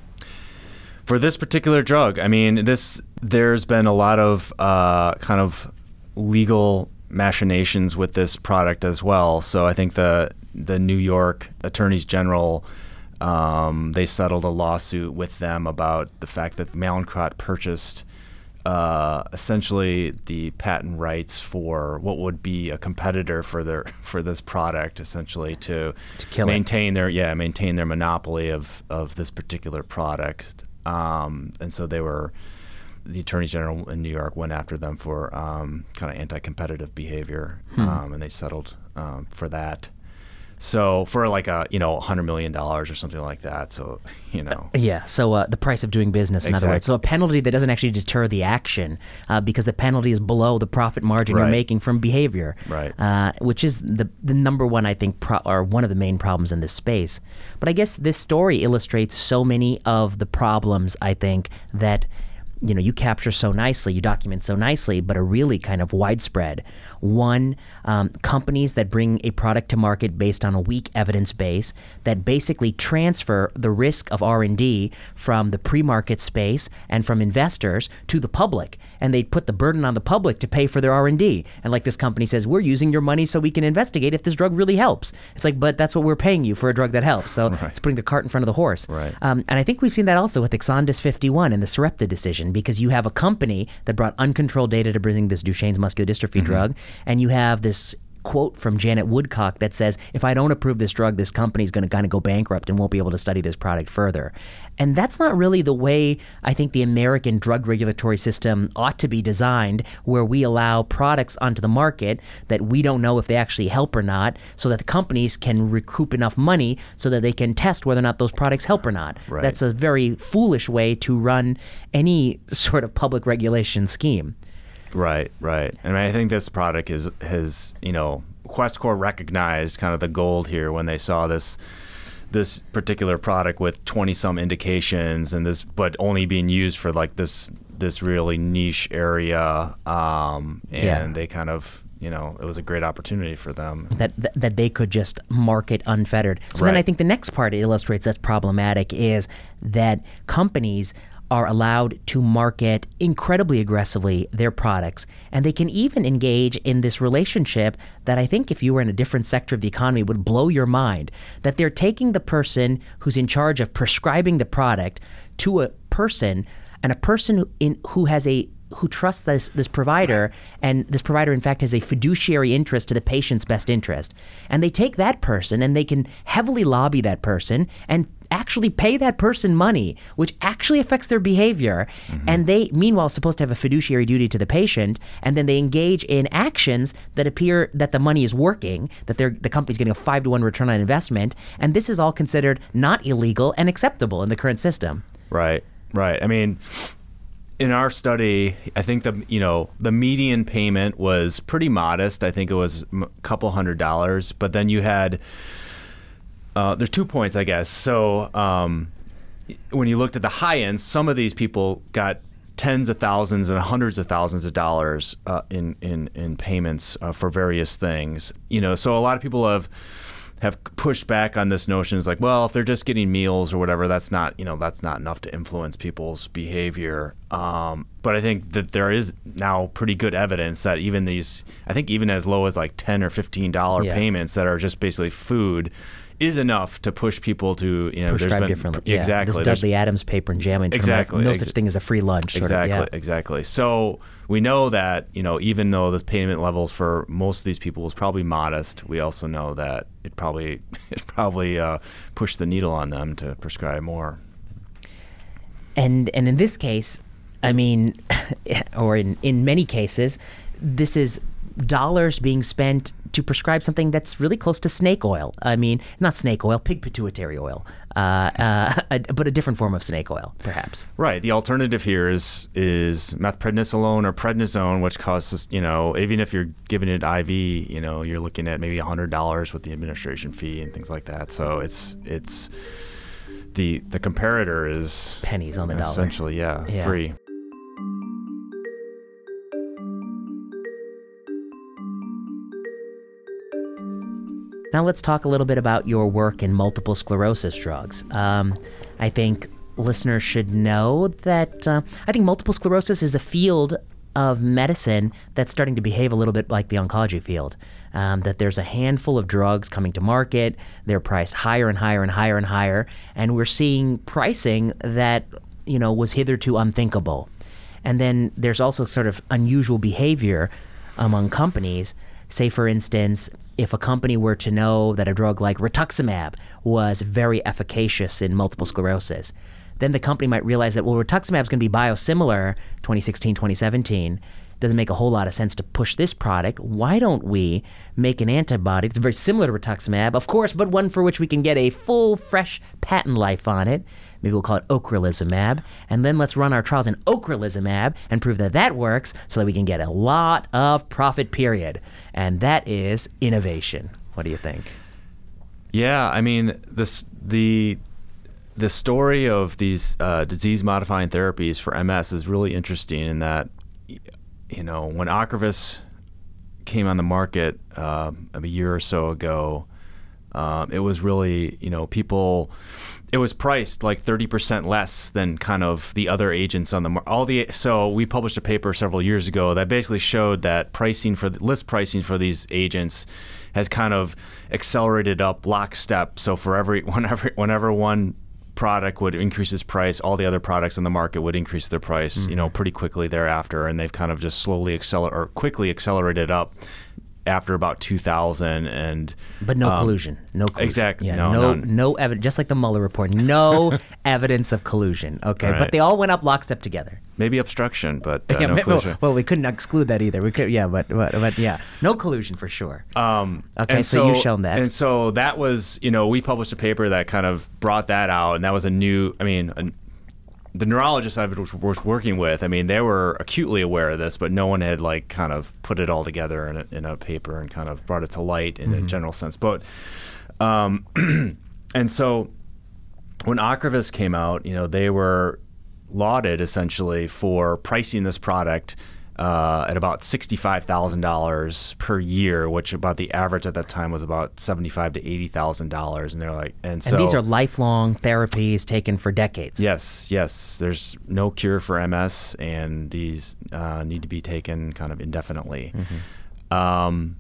For this particular drug, I mean, this there's been a lot of uh, kind of legal machinations with this product as well. So I think the the New York attorneys general um, they settled a lawsuit with them about the fact that Mallinckrodt purchased uh, essentially the patent rights for what would be a competitor for their for this product, essentially to, to maintain it. their yeah maintain their monopoly of of this particular product. Um, and so they were the attorney general in New York went after them for um, kind of anti-competitive behavior, hmm. um, and they settled um, for that. So for like a you know hundred million dollars or something like that. So you know. Uh, yeah. So uh, the price of doing business, in exactly. other words. So a penalty that doesn't actually deter the action uh, because the penalty is below the profit margin right. you're making from behavior. Right. Uh, which is the the number one I think pro- or one of the main problems in this space. But I guess this story illustrates so many of the problems I think that you know you capture so nicely, you document so nicely, but are really kind of widespread. One, um, companies that bring a product to market based on a weak evidence base that basically transfer the risk of R&D from the pre-market space and from investors to the public, and they put the burden on the public to pay for their R&D. And like this company says, we're using your money so we can investigate if this drug really helps. It's like, but that's what we're paying you for a drug that helps. So right. it's putting the cart in front of the horse. Right. Um, and I think we've seen that also with Exondys 51 and the Sarepta decision because you have a company that brought uncontrolled data to bring this Duchenne's muscular dystrophy mm-hmm. drug, and you have this quote from Janet Woodcock that says, if I don't approve this drug, this company is going to kind of go bankrupt and won't be able to study this product further. And that's not really the way I think the American drug regulatory system ought to be designed, where we allow products onto the market that we don't know if they actually help or not, so that the companies can recoup enough money so that they can test whether or not those products help or not. Right. That's a very foolish way to run any sort of public regulation scheme. Right, right. And I think this product is has you know Questcor recognized kind of the gold here when they saw this this particular product with 20 some indications and this but only being used for like this this really niche area um, and yeah. they kind of you know it was a great opportunity for them that that, that they could just market unfettered so right. then i think the next part it illustrates that's problematic is that companies are allowed to market incredibly aggressively their products. And they can even engage in this relationship that I think, if you were in a different sector of the economy, would blow your mind. That they're taking the person who's in charge of prescribing the product to a person, and a person in, who has a who trusts this this provider and this provider in fact has a fiduciary interest to the patient's best interest and they take that person and they can heavily lobby that person and actually pay that person money, which actually affects their behavior. Mm-hmm. And they, meanwhile, supposed to have a fiduciary duty to the patient. And then they engage in actions that appear that the money is working, that they're, the company's getting a five to one return on investment. And this is all considered not illegal and acceptable in the current system. Right, right. I mean, in our study, I think the you know the median payment was pretty modest. I think it was a couple hundred dollars, but then you had uh, there's two points, I guess. So um, when you looked at the high end, some of these people got tens of thousands and hundreds of thousands of dollars uh, in in in payments uh, for various things. You know, so a lot of people have have pushed back on this notion. Is like, well, if they're just getting meals or whatever, that's not you know that's not enough to influence people's behavior. Um, but I think that there is now pretty good evidence that even these, I think even as low as like ten or fifteen dollar yeah. payments that are just basically food is enough to push people to you know prescribe been, differently. Yeah, exactly. This Dudley Adams paper in JAMA exactly no such thing as a free lunch. Exactly, of, yeah. exactly. So we know that you know even though the payment levels for most of these people was probably modest, we also know that it probably it probably uh, pushed the needle on them to prescribe more. And and in this case, I mean, or in in many cases, this is dollars being spent to prescribe something that's really close to snake oil. I mean, not snake oil, pig pituitary oil, uh, uh, a, but a different form of snake oil, perhaps. Right. The alternative here is is methylprednisolone or prednisone, which costs you know even if you're giving it IV, you know you're looking at maybe hundred dollars with the administration fee and things like that. So it's it's the the comparator is pennies on the dollar. Essentially, yeah, yeah. free. Now let's talk a little bit about your work in multiple sclerosis drugs. Um, I think listeners should know that uh, I think multiple sclerosis is a field of medicine that's starting to behave a little bit like the oncology field. Um, that there's a handful of drugs coming to market, they're priced higher and higher and higher and higher, and we're seeing pricing that you know was hitherto unthinkable. And then there's also sort of unusual behavior among companies. Say, for instance, if a company were to know that a drug like rituximab was very efficacious in multiple sclerosis, then the company might realize that, well, rituximab is going to be biosimilar 2016, 2017. Doesn't make a whole lot of sense to push this product. Why don't we make an antibody that's very similar to rituximab, of course, but one for which we can get a full, fresh patent life on it? Maybe we'll call it ocrelizumab. And then let's run our trials in ocrelizumab and prove that that works so that we can get a lot of profit, period. And that is innovation. What do you think? Yeah, I mean, this the the story of these uh, disease modifying therapies for MS is really interesting in that, you know, when Ocrevus came on the market uh, a year or so ago, um, it was really, you know, people, it was priced like 30% less than kind of the other agents on the market. All the, so we published a paper several years ago that basically showed that pricing for the list pricing for these agents has kind of accelerated up lockstep. So for every, whenever, whenever one product would increase its price, all the other products in the market would increase their price, mm-hmm. you know, pretty quickly thereafter, and they've kind of just slowly accelerate or quickly accelerated up after about 2000 and but no um, collusion. No collusion. exactly. Yeah, no no, no, no evidence just like the Mueller report. No evidence of collusion. Okay. Right. but they all went up lockstep together. Maybe obstruction but uh, yeah, no well, well, we couldn't exclude that either. We could yeah but but, but yeah. No collusion for sure. Um, okay so, so, you've shown that. and so that was you know we published a paper that kind of brought that out and that was a new i mean a, the neurologists I was working with, I mean, they were acutely aware of this, but no one had like kind of put it all together in a, in a paper and kind of brought it to light in mm-hmm. a general sense. But, um, and so when Ocrevus came out, you know, they were lauded essentially for pricing this product uh, at about sixty-five thousand dollars per year, which about the average at that time was about seventy-five to eighty thousand dollars. And they're like, and so and these are lifelong therapies taken for decades. Yes, yes. There's no cure for MS, and these uh, need to be taken kind of indefinitely. Mm-hmm. Um,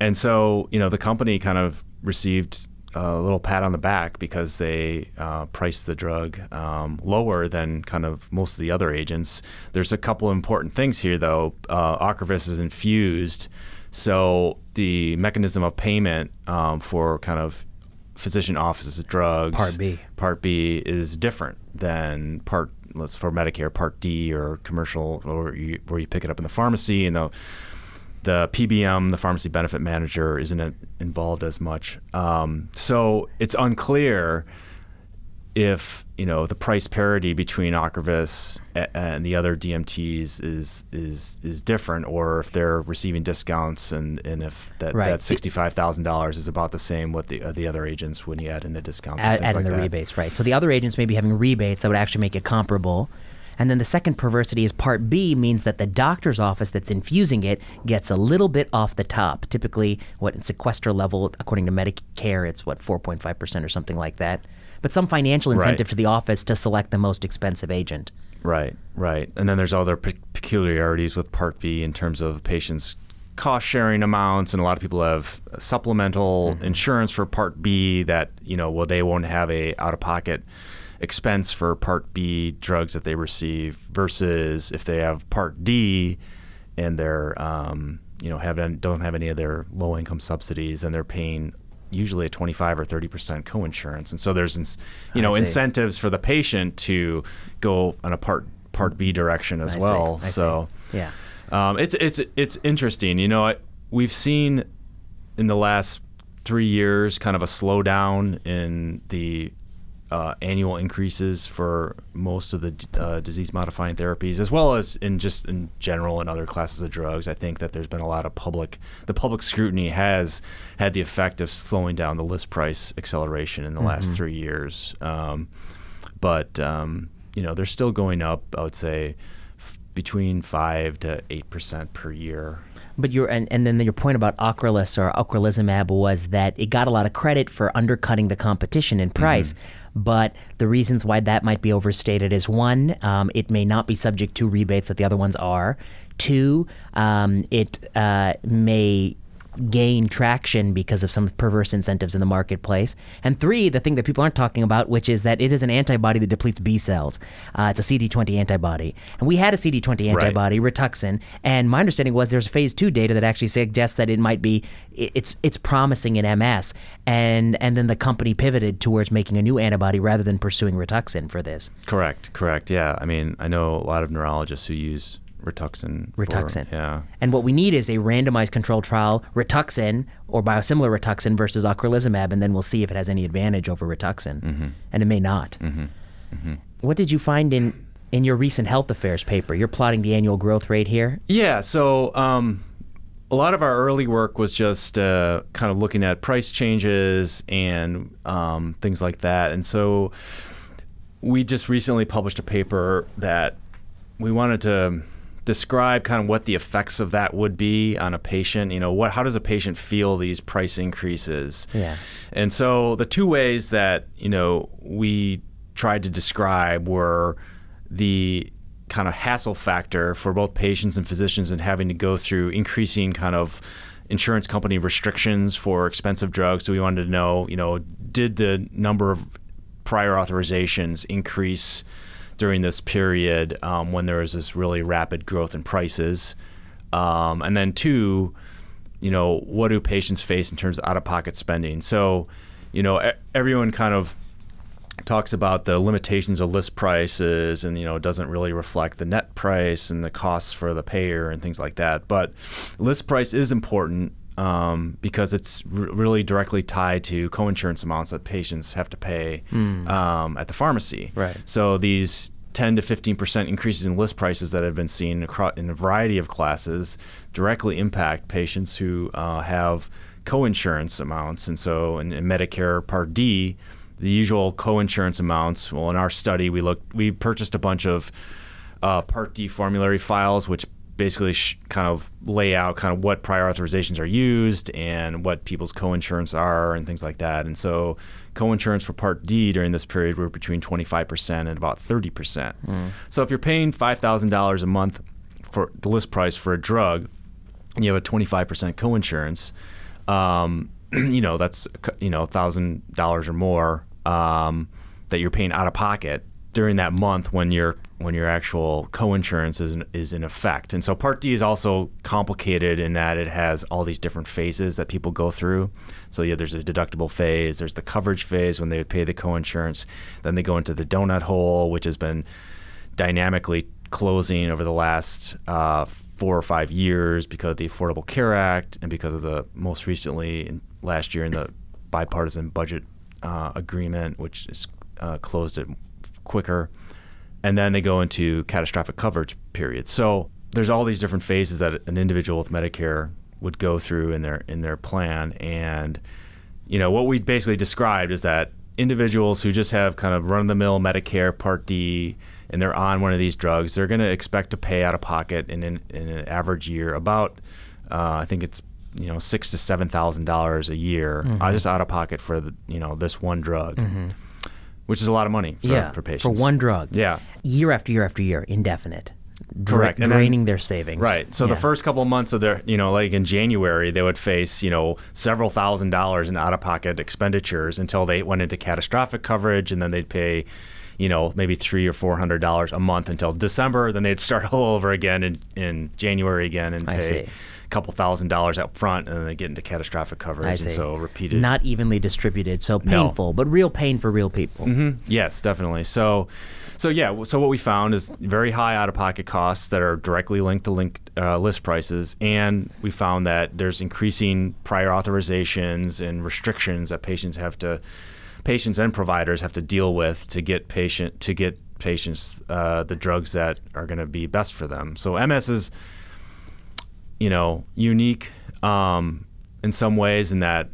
and so, you know, the company kind of received a little pat on the back because they uh, priced the drug um, lower than kind of most of the other agents. There's a couple important things here, though. Uh, Ocrevus is infused, so the mechanism of payment um, for kind of physician offices drugs, Part B, Part B is different than Part let's for Medicare Part D or commercial, or you, where you pick it up in the pharmacy and the the PBM, the pharmacy benefit manager, isn't involved as much. Um, so it's unclear if you know the price parity between Ocrevus and the other DMTs is is is different, or if they're receiving discounts, and, and if that, right. that sixty five thousand dollars is about the same with the uh, the other agents when you add in the discounts, add, add in like the that. rebates, right? So the other agents may be having rebates that would actually make it comparable and then the second perversity is Part B means that the doctor's office that's infusing it gets a little bit off the top. Typically, what in sequester level, according to Medicare, it's what 4.5% or something like that. But some financial incentive right. to the office to select the most expensive agent. Right, right. And then there's other pe- peculiarities with Part B in terms of patients' cost sharing amounts and a lot of people have supplemental mm-hmm. insurance for part b that you know well they won't have a out of pocket expense for Part B drugs that they receive versus if they have Part D and they're um, you know have don't have any of their low income subsidies and they're paying usually a 25 or 30 percent coinsurance. And so there's you know incentives for the patient to go on a part part B direction as I well. So yeah. um, it's it's it's interesting. You know we've seen in the last three years kind of a slowdown in the uh, annual increases for most of the uh, disease modifying therapies, as well as in just in general in other classes of drugs. I think that there's been a lot of public, the public scrutiny has had the effect of slowing down the list price acceleration in the mm-hmm. last three years. Um, but, um, you know, they're still going up, I would say, f- between 5 to 8% per year. But your and, and then your point about Ocrevus or ocrelizumab was that it got a lot of credit for undercutting the competition in price. Mm-hmm but the reasons why that might be overstated is one, um, it may not be subject to rebates that the other ones are. Two, um, it uh, may gain traction because of some perverse incentives in the marketplace. And three, the thing that people aren't talking about, which is that it is an antibody that depletes B cells. Uh, it's a CD20 antibody. And we had a CD20 antibody, right. Rituxan, and my understanding was there's phase two data that actually suggests that it might be, it's it's promising in MS. And, and then the company pivoted towards making a new antibody rather than pursuing Rituxan for this. Correct, correct. Yeah. I mean, I know a lot of neurologists who use Rituxan. Rituxan. For, yeah. And what we need is a randomized controlled trial, Rituxan or biosimilar Rituxan versus ocrelizumab, and then we'll see if it has any advantage over Rituxan. Mm-hmm. And it may not. Mm-hmm. Mm-hmm. What did you find in in your recent health affairs paper? You're plotting the annual growth rate here. Yeah. So. Um, a lot of our early work was just uh, kind of looking at price changes and um, things like that. And so we just recently published a paper that we wanted to describe kind of what the effects of that would be on a patient. You know, what how does a patient feel these price increases? Yeah. And so the two ways that you know we tried to describe were the kind of hassle factor for both patients and physicians and having to go through increasing kind of insurance company restrictions for expensive drugs. So we wanted to know, you know, did the number of prior authorizations increase? During this period um, when there was this really rapid growth in prices. Um, and then two, you know, what do patients face in terms of out-of-pocket spending? So, you know, everyone kind of talks about the limitations of list prices and you know doesn't really reflect the net price and the costs for the payer and things like that but list price is important um, because it's r- really directly tied to coinsurance amounts that patients have to pay mm. um, at the pharmacy. Right. So these 10 to 15 percent increases in list prices that have been seen across, in a variety of classes directly impact patients who uh, have coinsurance amounts. And so in, in, Medicare Part D, the usual coinsurance amounts. Well, in our study, we looked, we purchased a bunch of uh, Part D formulary files, which basically sh- kind of lay out kind of what prior authorizations are used and what people's coinsurance are and things like that. And so coinsurance for Part D during this period were between 25% and about 30%. Mm. So if you're paying $5,000 a month for the list price for a drug and you have a 25% coinsurance, um, you know, that's, you know, $1,000 or more um, that you're paying out of pocket during that month when your when your actual coinsurance is in, is in effect. And so Part D is also complicated in that it has all these different phases that people go through. So yeah, there's a deductible phase, there's the coverage phase when they would pay the coinsurance, then they go into the donut hole, which has been dynamically closing over the last uh, four or five years because of the Affordable Care Act and because of the most recently last year in the bipartisan budget uh, agreement, which is uh, closed it quicker, and then they go into catastrophic coverage periods. So there's all these different phases that an individual with Medicare would go through in their in their plan, and you know what we basically described is that individuals who just have kind of run of the mill Medicare Part D and they're on one of these drugs, they're going to expect to pay out of pocket in an, in an average year about, uh, I think it's you know six to seven thousand dollars a year, mm-hmm. uh, just out of pocket for the, you know this one drug. Mm-hmm which is a lot of money for, yeah, for patients. For one drug. Yeah. Year after year after year, indefinite. Correct. Dra- draining then, their savings. Right. So yeah. the first couple of months of their, you know, like in January, they would face, you know, several thousand dollars in out of pocket expenditures until they went into catastrophic coverage and then they'd pay, you know, maybe three or four hundred dollars a month until December. Then they'd start all over again in, in January again and pay couple thousand dollars up front and then they get into catastrophic coverage. I see. And so repeated. Not evenly distributed, so painful, no. but real pain for real people. Mm-hmm. Yes, definitely. So, so yeah. So what we found is very high out-of-pocket costs that are directly linked to link uh, list prices, and we found that there's increasing prior authorizations and restrictions that patients have to, patients and providers have to deal with to get patient to get patients uh, the drugs that are going to be best for them. So MS is you know, unique um, in some ways in that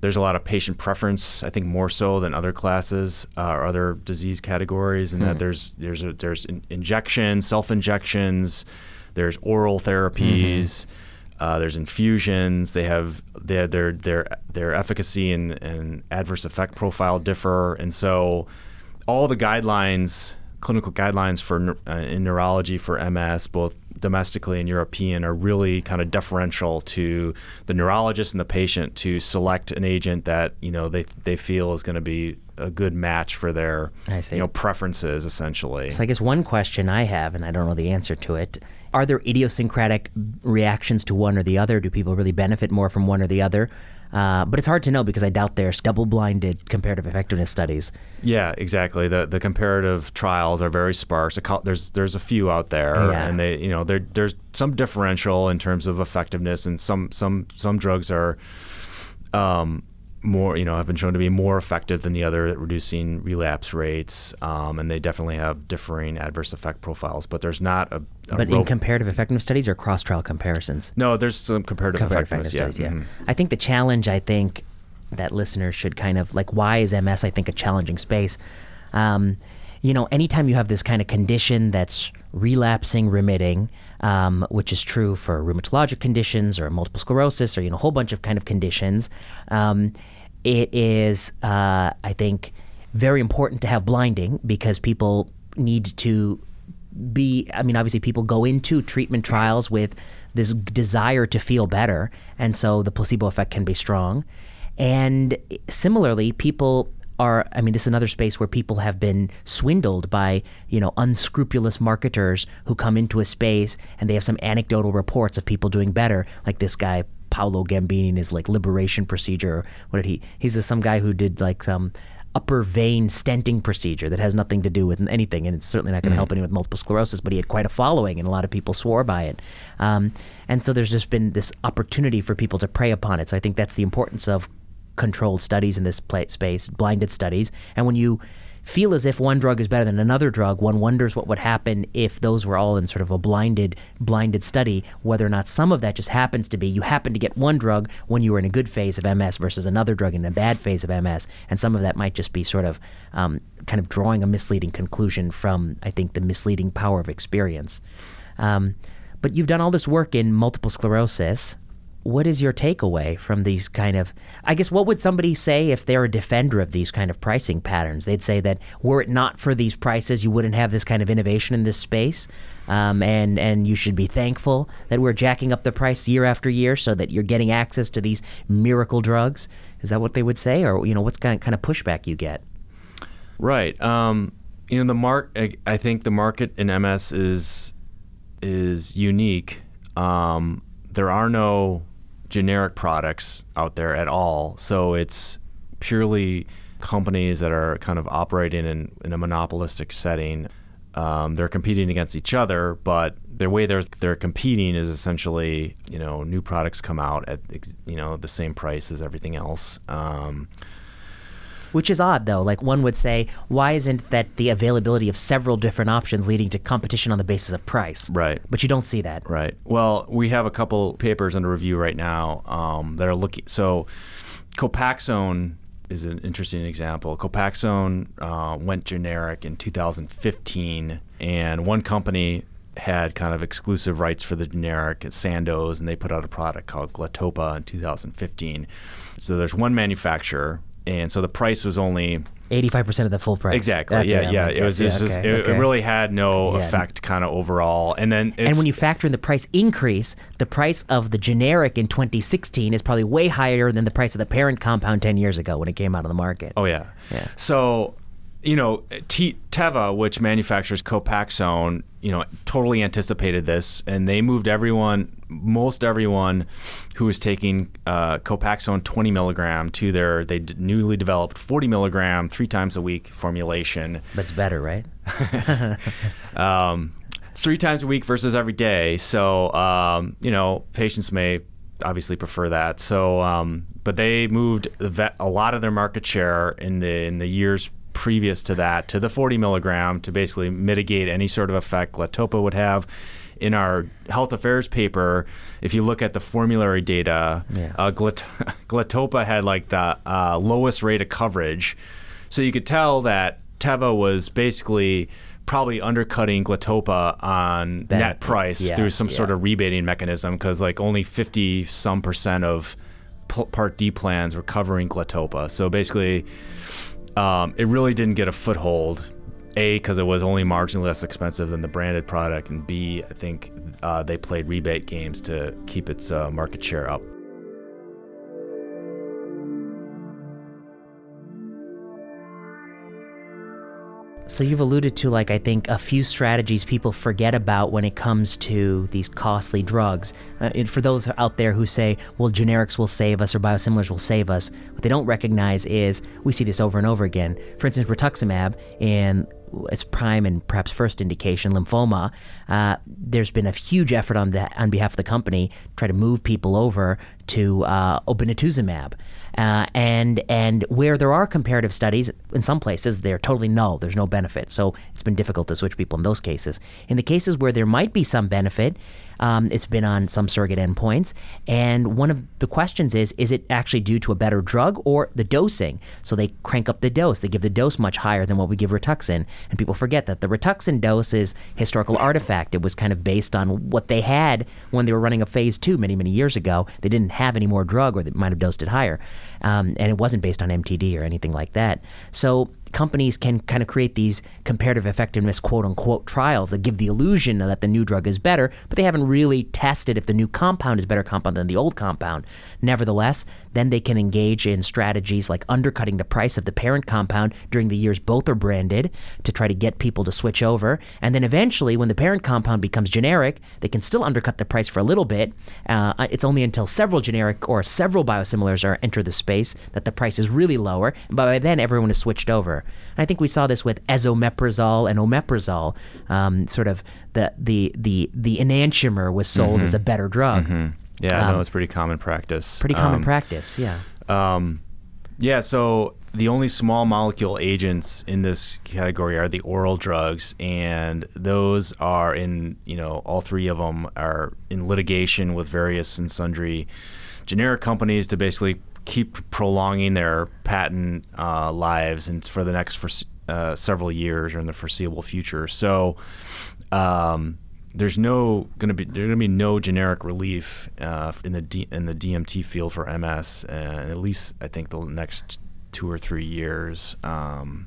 there's a lot of patient preference. I think more so than other classes uh, or other disease categories, and that hmm. there's there's a, there's in- injections, self injections, there's oral therapies. Mm-hmm. Uh, there's infusions. They have their their their their efficacy and, and adverse effect profile differ, and so all the guidelines, clinical guidelines for uh, in neurology for MS, both domestically and European, are really kind of deferential to the neurologist and the patient to select an agent that you know they they feel is going to be a good match for their you know preferences essentially. So I guess one question I have, and I don't know the answer to it, are there idiosyncratic reactions to one or the other? Do people really benefit more from one or the other? Uh, but it's hard to know because I doubt there's double-blinded comparative effectiveness studies. Yeah, exactly. The the comparative trials are very sparse. There's there's a few out there, yeah. and they you know there's some differential in terms of effectiveness, and some some some drugs are. Um, more, you know, have been shown to be more effective than the other at reducing relapse rates, um, and they definitely have differing adverse effect profiles. But there's not a, a but in comparative effectiveness studies or cross trial comparisons. No, there's some comparative, comparative effectiveness, effectiveness yeah. studies. Yeah, mm-hmm. I think the challenge. I think that listeners should kind of like why is MS? I think a challenging space. Um, you know, anytime you have this kind of condition that's relapsing, remitting, um, which is true for rheumatologic conditions or multiple sclerosis or you know a whole bunch of kind of conditions. Um, it is, uh, I think, very important to have blinding because people need to be. I mean, obviously, people go into treatment trials with this desire to feel better, and so the placebo effect can be strong. And similarly, people are i mean this is another space where people have been swindled by you know unscrupulous marketers who come into a space and they have some anecdotal reports of people doing better like this guy Paolo Zamboni and his like liberation procedure. What did he? He's some guy who did like some upper vein stenting procedure that has nothing to do with anything, and it's certainly not going to mm-hmm. help anyone with multiple sclerosis. But he had quite a following, and a lot of people swore by it. Um, and so there's just been this opportunity for people to prey upon it. So I think that's the importance of controlled studies in this space, blinded studies, and when you feel as if one drug is better than another drug, one wonders what would happen if those were all in sort of a blinded blinded study, whether or not some of that just happens to be you happen to get one drug when you were in a good phase of MS versus another drug in a bad phase of MS, and some of that might just be sort of um, kind of drawing a misleading conclusion from I think the misleading power of experience. Um, but you've done all this work in multiple sclerosis what is your takeaway from these kind of i guess what would somebody say if they're a defender of these kind of pricing patterns? They'd say that were it not for these prices you wouldn't have this kind of innovation in this space. Um, and and you should be thankful that we're jacking up the price year after year so that you're getting access to these miracle drugs. Is that what they would say? Or you know what's kind of, kind of pushback you get? Right. Um, you know the mark i think the market in ms is is unique. Um, there are no generic products out there at all. So it's purely companies that are kind of operating in, in a monopolistic setting. Um, they're competing against each other, but the way they're they're competing is essentially, you know, new products come out at you know the same price as everything else. Um, which is odd, though. Like one would say, why isn't that the availability of several different options leading to competition on the basis of price? Right. But you don't see that. Right. Well, we have a couple papers under review right now um, that are looking. So, Copaxone is an interesting example. Copaxone uh, went generic in 2015, and one company had kind of exclusive rights for the generic at Sandoz, and they put out a product called Glatopa in 2015. So there's one manufacturer and so the price was only 85% of the full price. Exactly. That's yeah, yeah. It was just, yeah, okay, it, okay. it, really had no yeah. effect kind of overall. And then And when you factor in the price increase, the price of the generic in 2016 is probably way higher than the price of the parent compound 10 years ago when it came out of the market. Oh yeah. Yeah. So you know, T- Teva, which manufactures Copaxone, you know, totally anticipated this, and they moved everyone, most everyone, who was taking uh, Copaxone 20 milligram to their they d- newly developed 40 milligram three times a week formulation. That's better, right? um, three times a week versus every day. So, um, you know, patients may obviously prefer that. So, um, but they moved a lot of their market share in the in the years previous to that to the 40 milligram to basically mitigate any sort of effect Glatopa would have. In our health affairs paper, if you look at the formulary data, yeah. uh, Glat- Glatopa had like the uh, lowest rate of coverage. So you could tell that Teva was basically probably undercutting Glatopa on Benefit. net price Yeah, through some yeah. sort of rebating mechanism because like only 50 some percent of P- Part D plans were covering Glatopa. So basically, um, it really didn't get a foothold. A, because it was only marginally less expensive than the branded product, and B, I think uh, they played rebate games to keep its uh, market share up. So you've alluded to like I think a few strategies people forget about when it comes to these costly drugs. Uh, and for those out there who say, "Well, generics will save us or biosimilars will save us," what they don't recognize is we see this over and over again. For instance, rituximab in its prime and perhaps first indication, lymphoma. Uh, there's been a huge effort on the on behalf of the company to try to move people over to uh, obinutuzumab. Uh, and and where there are comparative studies, in some places they're totally null. There's no benefit, so it's been difficult to switch people in those cases. In the cases where there might be some benefit, um, it's been on some surrogate endpoints. And one of the questions is: Is it actually due to a better drug or the dosing? So they crank up the dose. They give the dose much higher than what we give Rituxan, and people forget that the Rituxan dose is historical artifact. It was kind of based on what they had when they were running a phase two many many years ago. They didn't have any more drug, or they might have dosed it higher, um, and it wasn't based on MTD or anything like that. So companies can kind of create these comparative effectiveness quote unquote trials that give the illusion that the new drug is better, but they haven't really tested if the new compound is better compound than the old compound. Nevertheless, then they can engage in strategies like undercutting the price of the parent compound during the years both are branded to try to get people to switch over. And then eventually, when the parent compound becomes generic, they can still undercut the price for a little bit. Uh, it's only until several generic or several biosimilars are enter the space that the price is really lower. And by then, everyone has switched over. And I think we saw this with esomeprazole and omeprazole. Um, sort of the the the the enantiomer was sold as a better drug. Yeah, no, it's pretty common practice. Um, Pretty common Um, practice, yeah. Um, yeah, so the only small molecule agents in this category are the oral drugs, and those are in, you know, all three of them are in litigation with various and sundry generic companies to basically keep prolonging their patent uh, lives and for the next for, uh, several years or in the foreseeable future. So, um, there's no going to be there's going to be no generic relief uh, in the D, in the DMT field for MS, and at least I think the next two or three years um,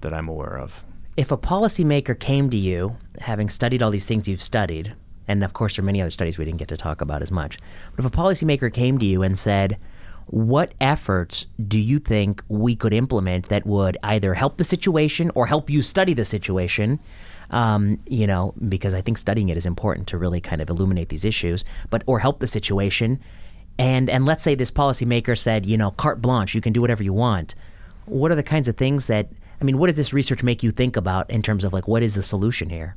that I'm aware of. if a policymaker came to you, having studied all these things you've studied, and of course there are many other studies we didn't get to talk about as much, but if a policymaker came to you and said, what efforts do you think we could implement that would either help the situation or help you study the situation? Um, you know, because I think studying it is important to really kind of illuminate these issues, but or help the situation. And and let's say this policymaker said, you know, carte blanche, you can do whatever you want. What are the kinds of things that I mean, what does this research make you think about in terms of like what is the solution here?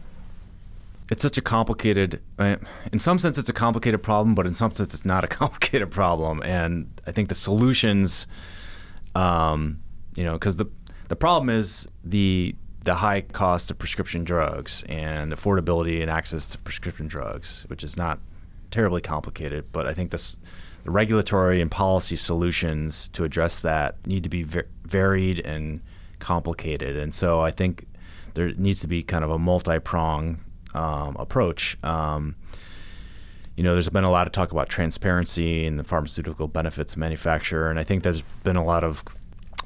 It's such a complicated. uh, In some sense, it's a complicated problem, but in some sense, it's not a complicated problem. And I think the solutions, um, you know, because the the problem is the the high cost of prescription drugs and affordability and access to prescription drugs, which is not terribly complicated. But I think this, the regulatory and policy solutions to address that need to be ver- varied and complicated. And so I think there needs to be kind of a multi-prong um, approach. Um, you know, there's been a lot of talk about transparency and the pharmaceutical benefits of manufacturer, and I think there's been a lot of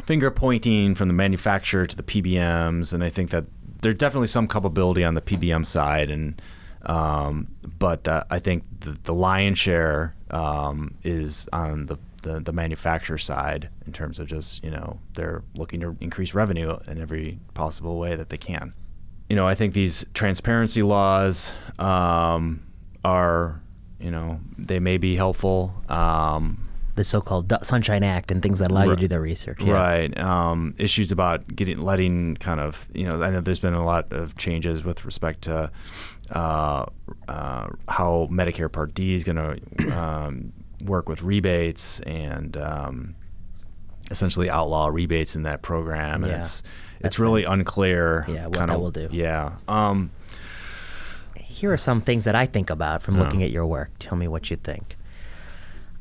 finger pointing from the manufacturer to the PBMs, and I think that there's definitely some culpability on the PBM side, and um, but uh, I think the, the lion's share um, is on the, the the manufacturer side in terms of just you know they're looking to increase revenue in every possible way that they can. You know, I think these transparency laws um, are you know they may be helpful. Um, The so-called Sunshine Act and things that allow you to do their research. yeah. Right. Um, issues about getting letting kind of you know I know there's been a lot of changes with respect to uh, uh, how Medicare Part D is going to um, work with rebates and um, essentially outlaw rebates in that program. And Yeah. it's That's it's really unclear. Yeah, what kind that will do. Yeah. Um, Here are some things that I think about from Yeah. looking at your work. Tell me what you think.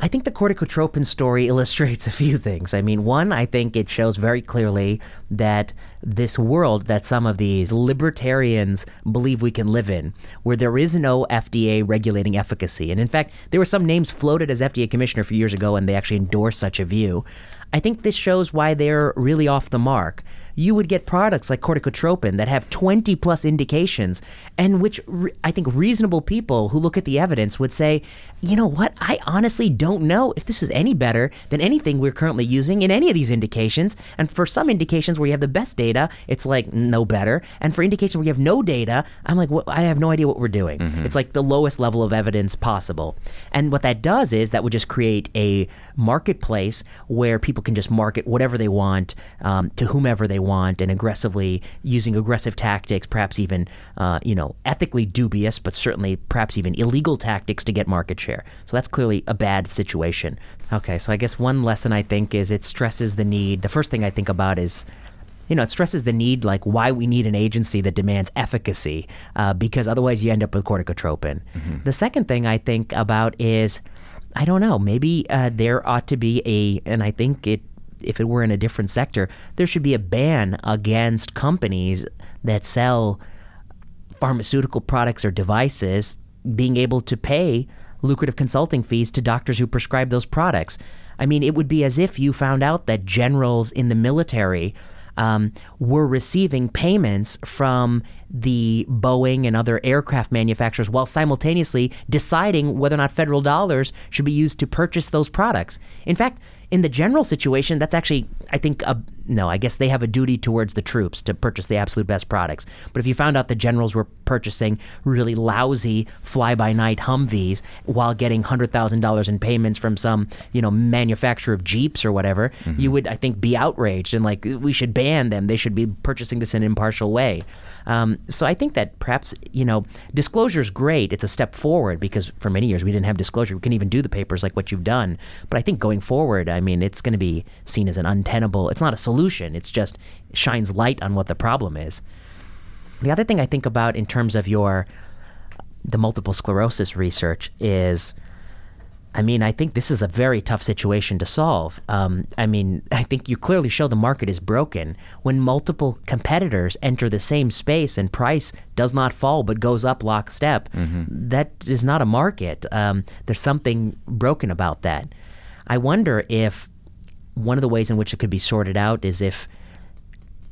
I think the corticotropin story illustrates a few things. I mean, one, I think it shows very clearly that this world that some of these libertarians believe we can live in, where there is no FDA regulating efficacy. And in fact, there were some names floated as FDA commissioner a few years ago, and they actually endorsed such a view. I think this shows why they're really off the mark you would get products like corticotropin that have 20 plus indications, and which re- I think reasonable people who look at the evidence would say, you know what, I honestly don't know if this is any better than anything we're currently using in any of these indications. And for some indications where you have the best data, it's like no better. And for indications where you have no data, I'm like, well, I have no idea what we're doing. Mm-hmm. It's like the lowest level of evidence possible. And what that does is that would just create a marketplace where people can just market whatever they want um, to whomever they want and aggressively using aggressive tactics, perhaps even uh, you know ethically dubious, but certainly perhaps even illegal tactics to get market share. So that's clearly a bad situation. Okay, so I guess one lesson I think is it stresses the need. The first thing I think about is you know, it stresses the need, like why we need an agency that demands efficacy, uh, because otherwise you end up with corticotropin. Mm-hmm. The second thing I think about is I don't know. Maybe uh, there ought to be a, and I think it, if it were in a different sector, there should be a ban against companies that sell pharmaceutical products or devices being able to pay lucrative consulting fees to doctors who prescribe those products. I mean, it would be as if you found out that generals in the military um, were receiving payments from the Boeing and other aircraft manufacturers while simultaneously deciding whether or not federal dollars should be used to purchase those products. In fact, in the general situation, that's actually, I think, a, no, I guess they have a duty towards the troops to purchase the absolute best products. But if you found out the generals were purchasing really lousy fly by night Humvees while getting $100,000 in payments from some, you know, manufacturer of Jeeps or whatever, mm-hmm. you would, I think, be outraged and like, we should ban them. They should be purchasing this in an impartial way. Um, so I think that perhaps, you know, disclosure is great. It's a step forward because for many years we didn't have disclosure. We couldn't even do the papers like what you've done. But I think going forward, I mean, it's going to be seen as an untenable, it's not a solution. It's just shines light on what the problem is. The other thing I think about in terms of your the multiple sclerosis research is I mean, I think this is a very tough situation to solve. Um, I mean, I think you clearly show the market is broken when multiple competitors enter the same space and price does not fall but goes up lockstep. Mm-hmm. That is not a market. Um, there's something broken about that. I wonder if one of the ways in which it could be sorted out is if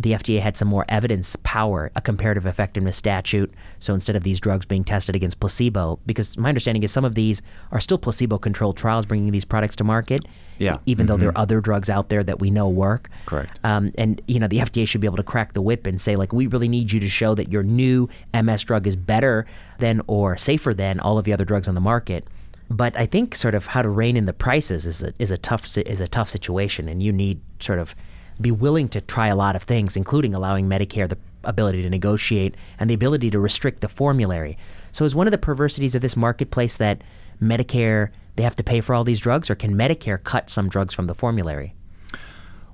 the FDA had some more evidence power, a comparative effectiveness statute. So instead of these drugs being tested against placebo, because my understanding is some of these are still placebo controlled trials bringing these products to market. Yeah. Even mm-hmm. though there are other drugs out there that we know work. Correct. Um, and, you know, the FDA should be able to crack the whip and say, like, we really need you to show that your new MS drug is better than or safer than all of the other drugs on the market. But I think sort of how to rein in the prices is a, is a tough is a tough situation, and you need sort of be willing to try a lot of things, including allowing Medicare the ability to negotiate and the ability to restrict the formulary. So, is one of the perversities of this marketplace that Medicare they have to pay for all these drugs, or can Medicare cut some drugs from the formulary?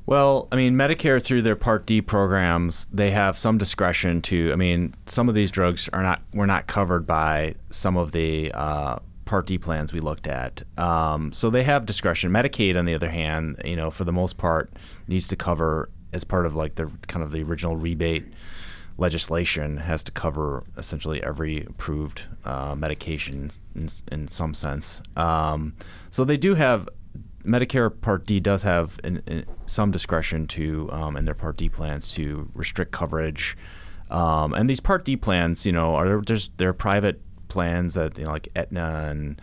Well, I mean, Medicare through their Part D programs, they have some discretion to. I mean, some of these drugs are not were not covered by some of the uh, Part D plans we looked at. Um, so they have discretion. Medicaid, on the other hand, you know, for the most part, needs to cover as part of like the kind of the original rebate legislation has to cover essentially every approved uh, medication in, in some sense. Um, so they do have Medicare Part D does have in, in some discretion to um, in their Part D plans to restrict coverage. Um, and these Part D plans, you know, are just they're private plans that you know, like Aetna and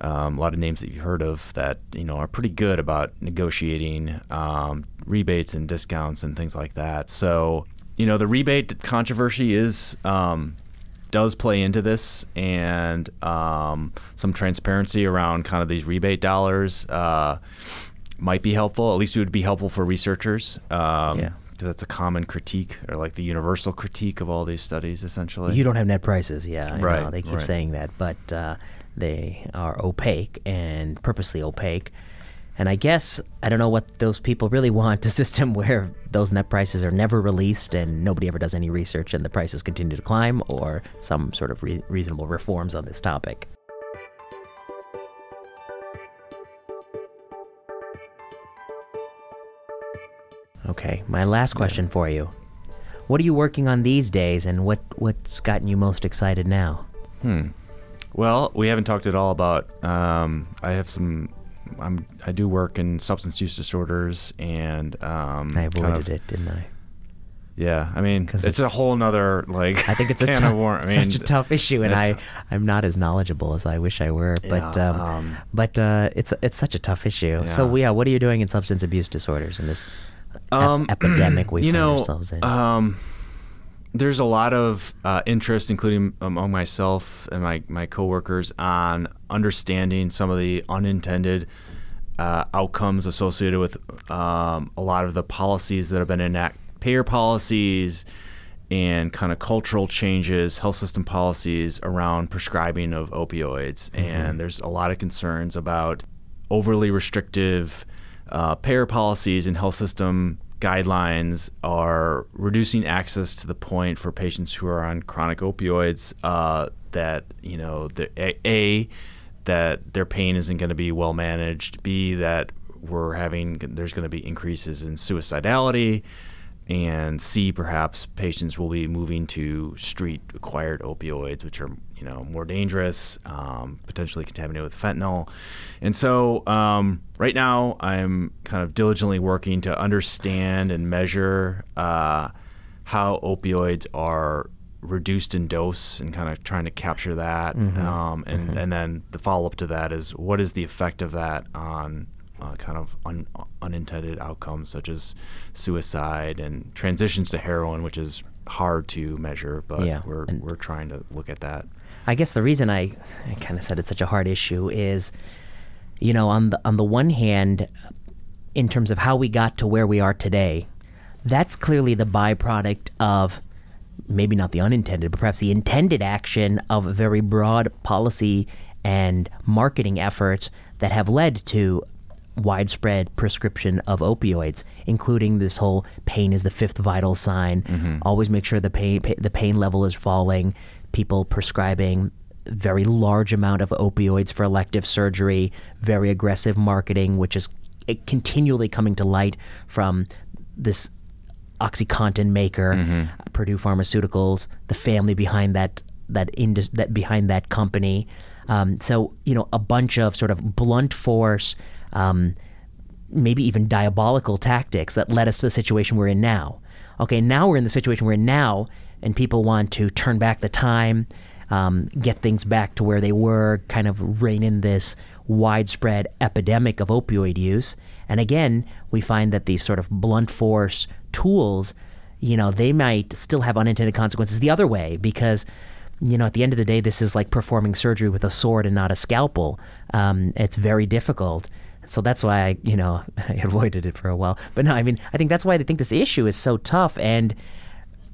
um, a lot of names that you've heard of that you know are pretty good about negotiating um, rebates and discounts and things like that. So you know the rebate controversy is um, does play into this, and um, some transparency around kind of these rebate dollars uh, might be helpful. At least it would be helpful for researchers. Um, yeah that's a common critique or like the universal critique of all these studies essentially? You don't have net prices yeah right know, they keep right. saying that but uh, they are opaque and purposely opaque. And i guess i don't know what those people really want a system where those net prices are never released and nobody ever does any research and the prices continue to climb or some sort of re- reasonable reforms on this topic Okay. My last question for you. What are you working on these days and what what's gotten you most excited now? Hmm. Well, we haven't talked at all about. Um, I have some. I'm. I do work in substance use disorders, and um, I kind avoided of- it, didn't I? Yeah, I mean, 'Cause it's, a whole nother like. I think it's a can of worm. I mean, such a tough issue, and I I'm not as knowledgeable as I wish I were. But Yeah, um, um, but uh, it's it's such a tough issue. So Yeah. yeah, what are you doing in substance abuse disorders in this ep- Um, epidemic we you find know, ourselves in? Um, there's a lot of uh, interest, including among myself and my, my coworkers, on understanding some of the unintended uh, outcomes associated with um, a lot of the policies that have been enacted, payer policies and kind of cultural changes, health system policies around prescribing of opioids. And there's a lot of concerns about overly restrictive uh, payer policies and health system guidelines are reducing access to the point for patients who are on chronic opioids uh, that you know the a, a that their pain isn't going to be well managed. B that we're having there's going to be increases in suicidality and C, perhaps patients will be moving to street acquired opioids, which are you know more dangerous, um, potentially contaminated with fentanyl. And so um, right now, I'm kind of diligently working to understand and measure uh, how opioids are reduced in dose and kind of trying to capture that. Um, and, and then the follow up to that is what is the effect of that on uh, kind of un- unintended outcomes such as suicide and transitions to heroin, which is hard to measure, but Yeah, we're, we're trying to look at that. I guess the reason I, I kind of said it's such a hard issue is, you know, on the on the one hand, in terms of how we got to where we are today, that's clearly the byproduct of maybe not the unintended, but perhaps the intended action of very broad policy and marketing efforts that have led to widespread prescription of opioids, including this whole pain is the fifth vital sign. Always make sure the pain pa- the pain level is falling. People prescribing very large amount of opioids for elective surgery, very aggressive marketing, which is eh, continually coming to light from this OxyContin maker, Purdue Pharmaceuticals, the family behind that that indus- that behind that company. Um, so you know, a bunch of sort of blunt force, um, maybe even diabolical tactics that led us to the situation we're in now. Okay, now we're in the situation we're in now, and people want to turn back the time, um, get things back to where they were, kind of rein in this widespread epidemic of opioid use. And again, we find that these sort of blunt force tools, you know, they might still have unintended consequences the other way because, you know, at the end of the day, this is like performing surgery with a sword and not a scalpel. Um, it's very difficult. So that's why I, you know, I avoided it for a while. But no, I mean, I think that's why I think this issue is so tough. And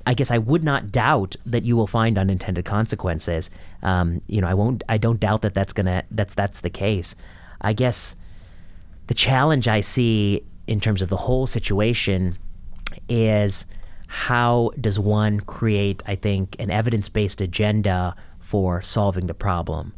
I guess I would not doubt that you will find unintended consequences. Um, you know, I won't. I don't doubt that that's gonna. That's that's the case. I guess the challenge I see in terms of the whole situation is how does one create, I think, an evidence based agenda for solving the problem,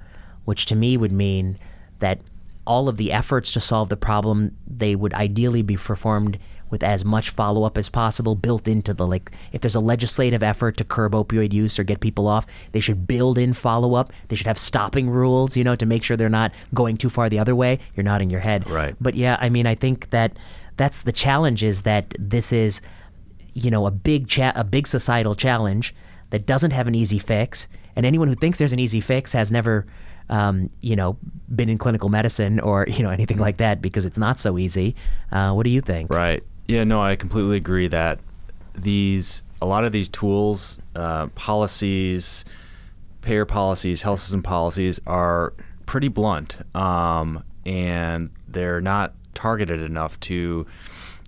which to me would mean that all of the efforts to solve the problem they would ideally be performed with as much follow up as possible built into the like if there's a legislative effort to curb opioid use or get people off they should build in follow up they should have stopping rules you know to make sure they're not going too far the other way. You're nodding your head. Right. but yeah i mean i think that that's the challenge is that this is you know a big cha- a big societal challenge that doesn't have an easy fix. And anyone who thinks there's an easy fix has never um, you know been in clinical medicine or you know anything like that because it's not so easy uh, what do you think Right. Yeah, no, I completely agree that these a lot of these tools, uh, policies, payer policies, health system policies are pretty blunt, um, and they're not targeted enough to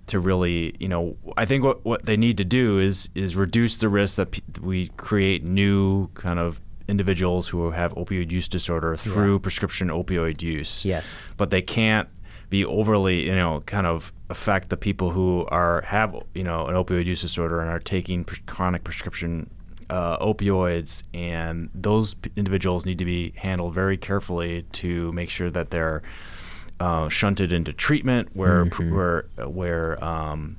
to really, you know, I think what, what they need to do is is reduce the risk that pe- we create new kind of individuals who have opioid use disorder through prescription opioid use Yes. but they can't be overly, you know, kind of affect the people who are have, you know, an opioid use disorder and are taking pres- chronic prescription uh, opioids, and those p- individuals need to be handled very carefully to make sure that they're uh, shunted into treatment where pr- where where um,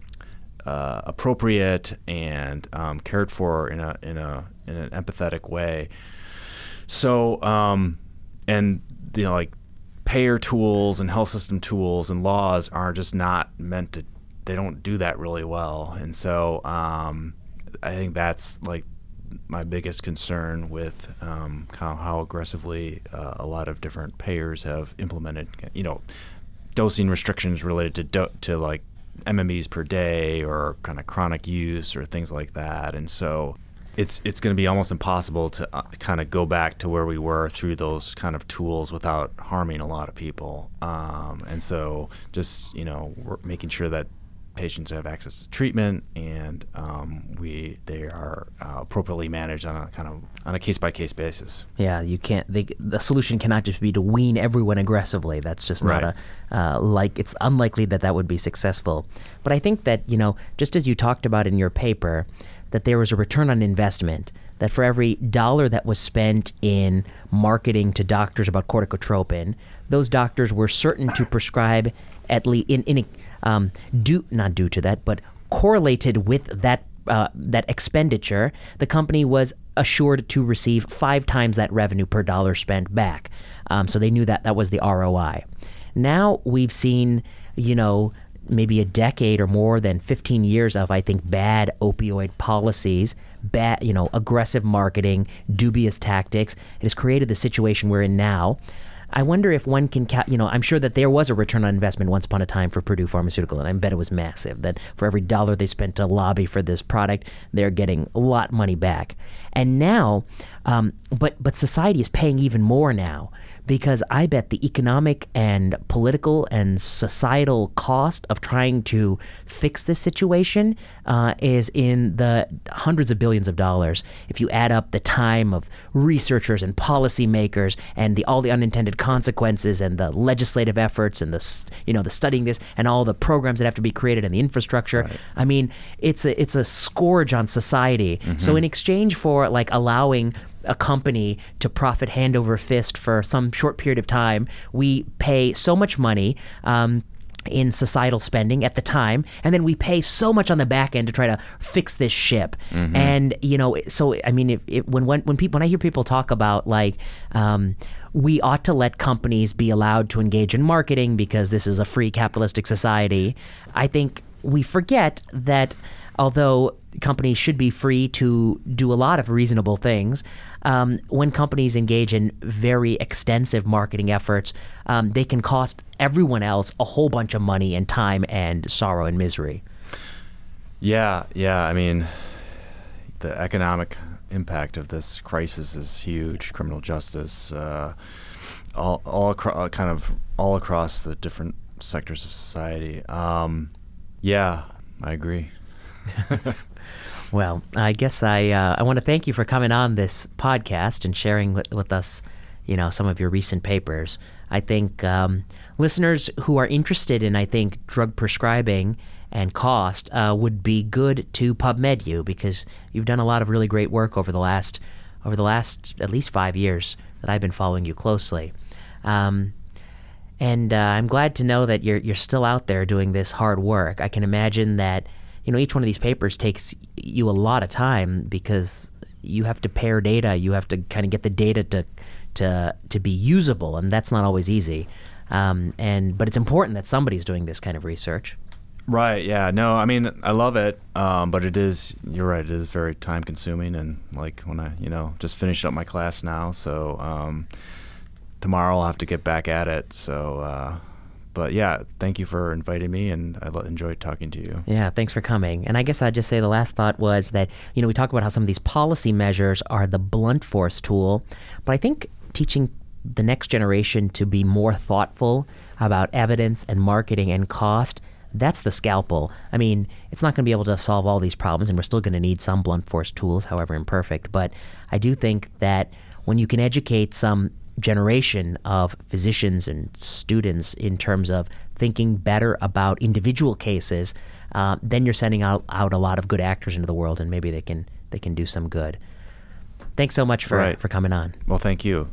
uh, appropriate and um, cared for in a in a in an empathetic way. So, um, and you know, like payer tools and health system tools and laws are just not meant to. They don't do that really well, and so um, I think that's like my biggest concern with um, how, how aggressively uh, a lot of different payers have implemented, you know, dosing restrictions related to do- to like MMEs per day or kind of chronic use or things like that. And so it's it's going to be almost impossible to uh, kind of go back to where we were through those kind of tools without harming a lot of people. Um, and so just you know we're making sure that patients have access to treatment and um, we they are uh, appropriately managed on a kind of on a case by case basis. Yeah, you can't. They, the solution cannot just be to wean everyone aggressively. That's just not Right. a uh, like. It's unlikely that that would be successful. But I think that you know, just as you talked about in your paper, that there was a return on investment. That for every dollar that was spent in marketing to doctors about corticotropin, those doctors were certain to prescribe at least in in um, due not due to that, but correlated with that uh, that expenditure, the company was assured to receive five times that revenue per dollar spent back. Um, so they knew that that was the ROI. Now we've seen, you know, maybe a decade or more than 15 years of, I think, bad opioid policies, bad, you know, aggressive marketing, dubious tactics. It has created the situation we're in now. I wonder if one can, ca- you know, I'm sure that there was a return on investment once upon a time for Purdue Pharmaceutical, and I bet it was massive. That for every dollar they spent to lobby for this product, they're getting a lot of money back. And now, um, but but society is paying even more now because I bet the economic and political and societal cost of trying to fix this situation uh, is in the hundreds of billions of dollars. If you add up the time of researchers and policymakers and the all the unintended consequences and the legislative efforts and the you know the studying this and all the programs that have to be created and the infrastructure, I mean it's a it's a scourge on society. So in exchange for like allowing a company to profit hand over fist for some short period of time. We pay so much money. Um, in societal spending at the time, and then we pay so much on the back end to try to fix this ship. And you know, so I mean, if, if, when when when people when I hear people talk about like um, we ought to let companies be allowed to engage in marketing because this is a free capitalistic society, I think we forget that although companies should be free to do a lot of reasonable things, um, when companies engage in very extensive marketing efforts, um, they can cost everyone else a whole bunch of money and time and sorrow and misery. Yeah, yeah. I mean, the economic impact of this crisis is huge. Criminal justice, uh, all, all acro- uh, kind of all across the different sectors of society. Um, yeah, I agree. Well, I guess I uh, I want to thank you for coming on this podcast and sharing with, with us, you know, some of your recent papers. I think um, listeners who are interested in, I think, drug prescribing and cost uh, would be good to PubMed you because you've done a lot of really great work over the last over the last at least five years that I've been following you closely. Um, and uh, I'm glad to know that you're you're still out there doing this hard work. I can imagine that you know each one of these papers takes you a lot of time because you have to pair data. You have to kind of get the data to to to be usable, and that's not always easy. Um, and but it's important that somebody's doing this kind of research. Right. Yeah. No. I mean, I love it, um, but it is. You're right. It is very time consuming, and like when I, you know, just finished up my class now, so um, tomorrow I'll have to get back at it. So, uh, but yeah, thank you for inviting me, and I enjoyed talking to you. Yeah, thanks for coming. And I guess I'd just say the last thought was that, you know, we talk about how some of these policy measures are the blunt force tool, but I think teaching the next generation to be more thoughtful about evidence and marketing and cost, that's the scalpel. I mean, it's not going to be able to solve all these problems, and we're still going to need some blunt force tools, however imperfect. But I do think that when you can educate some generation of physicians and students in terms of thinking better about individual cases, uh, then you're sending out, out a lot of good actors into the world, and maybe they can they can do some good. Thanks so much for Right. for coming on. Well, thank you.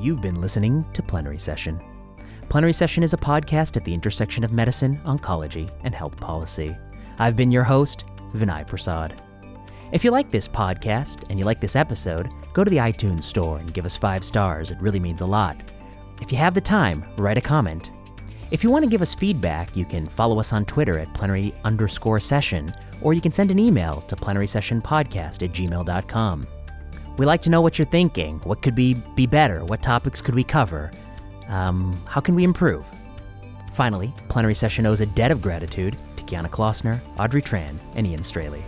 You've been listening to Plenary Session. Plenary Session is a podcast at the intersection of medicine, oncology, and health policy. I've been your host, Vinay Prasad. If you like this podcast and you like this episode, go to the iTunes store and give us five stars. It really means a lot. If you have the time, write a comment. If you want to give us feedback, you can follow us on Twitter at plenary underscore session, or you can send an email to plenarysessionpodcast at gmail.com. We like to know what you're thinking. What could be, be better? What topics could we cover? Um, how can we improve? Finally, Plenary Session owes a debt of gratitude to Kiana Klossner, Audrey Tran, and Ian Straley.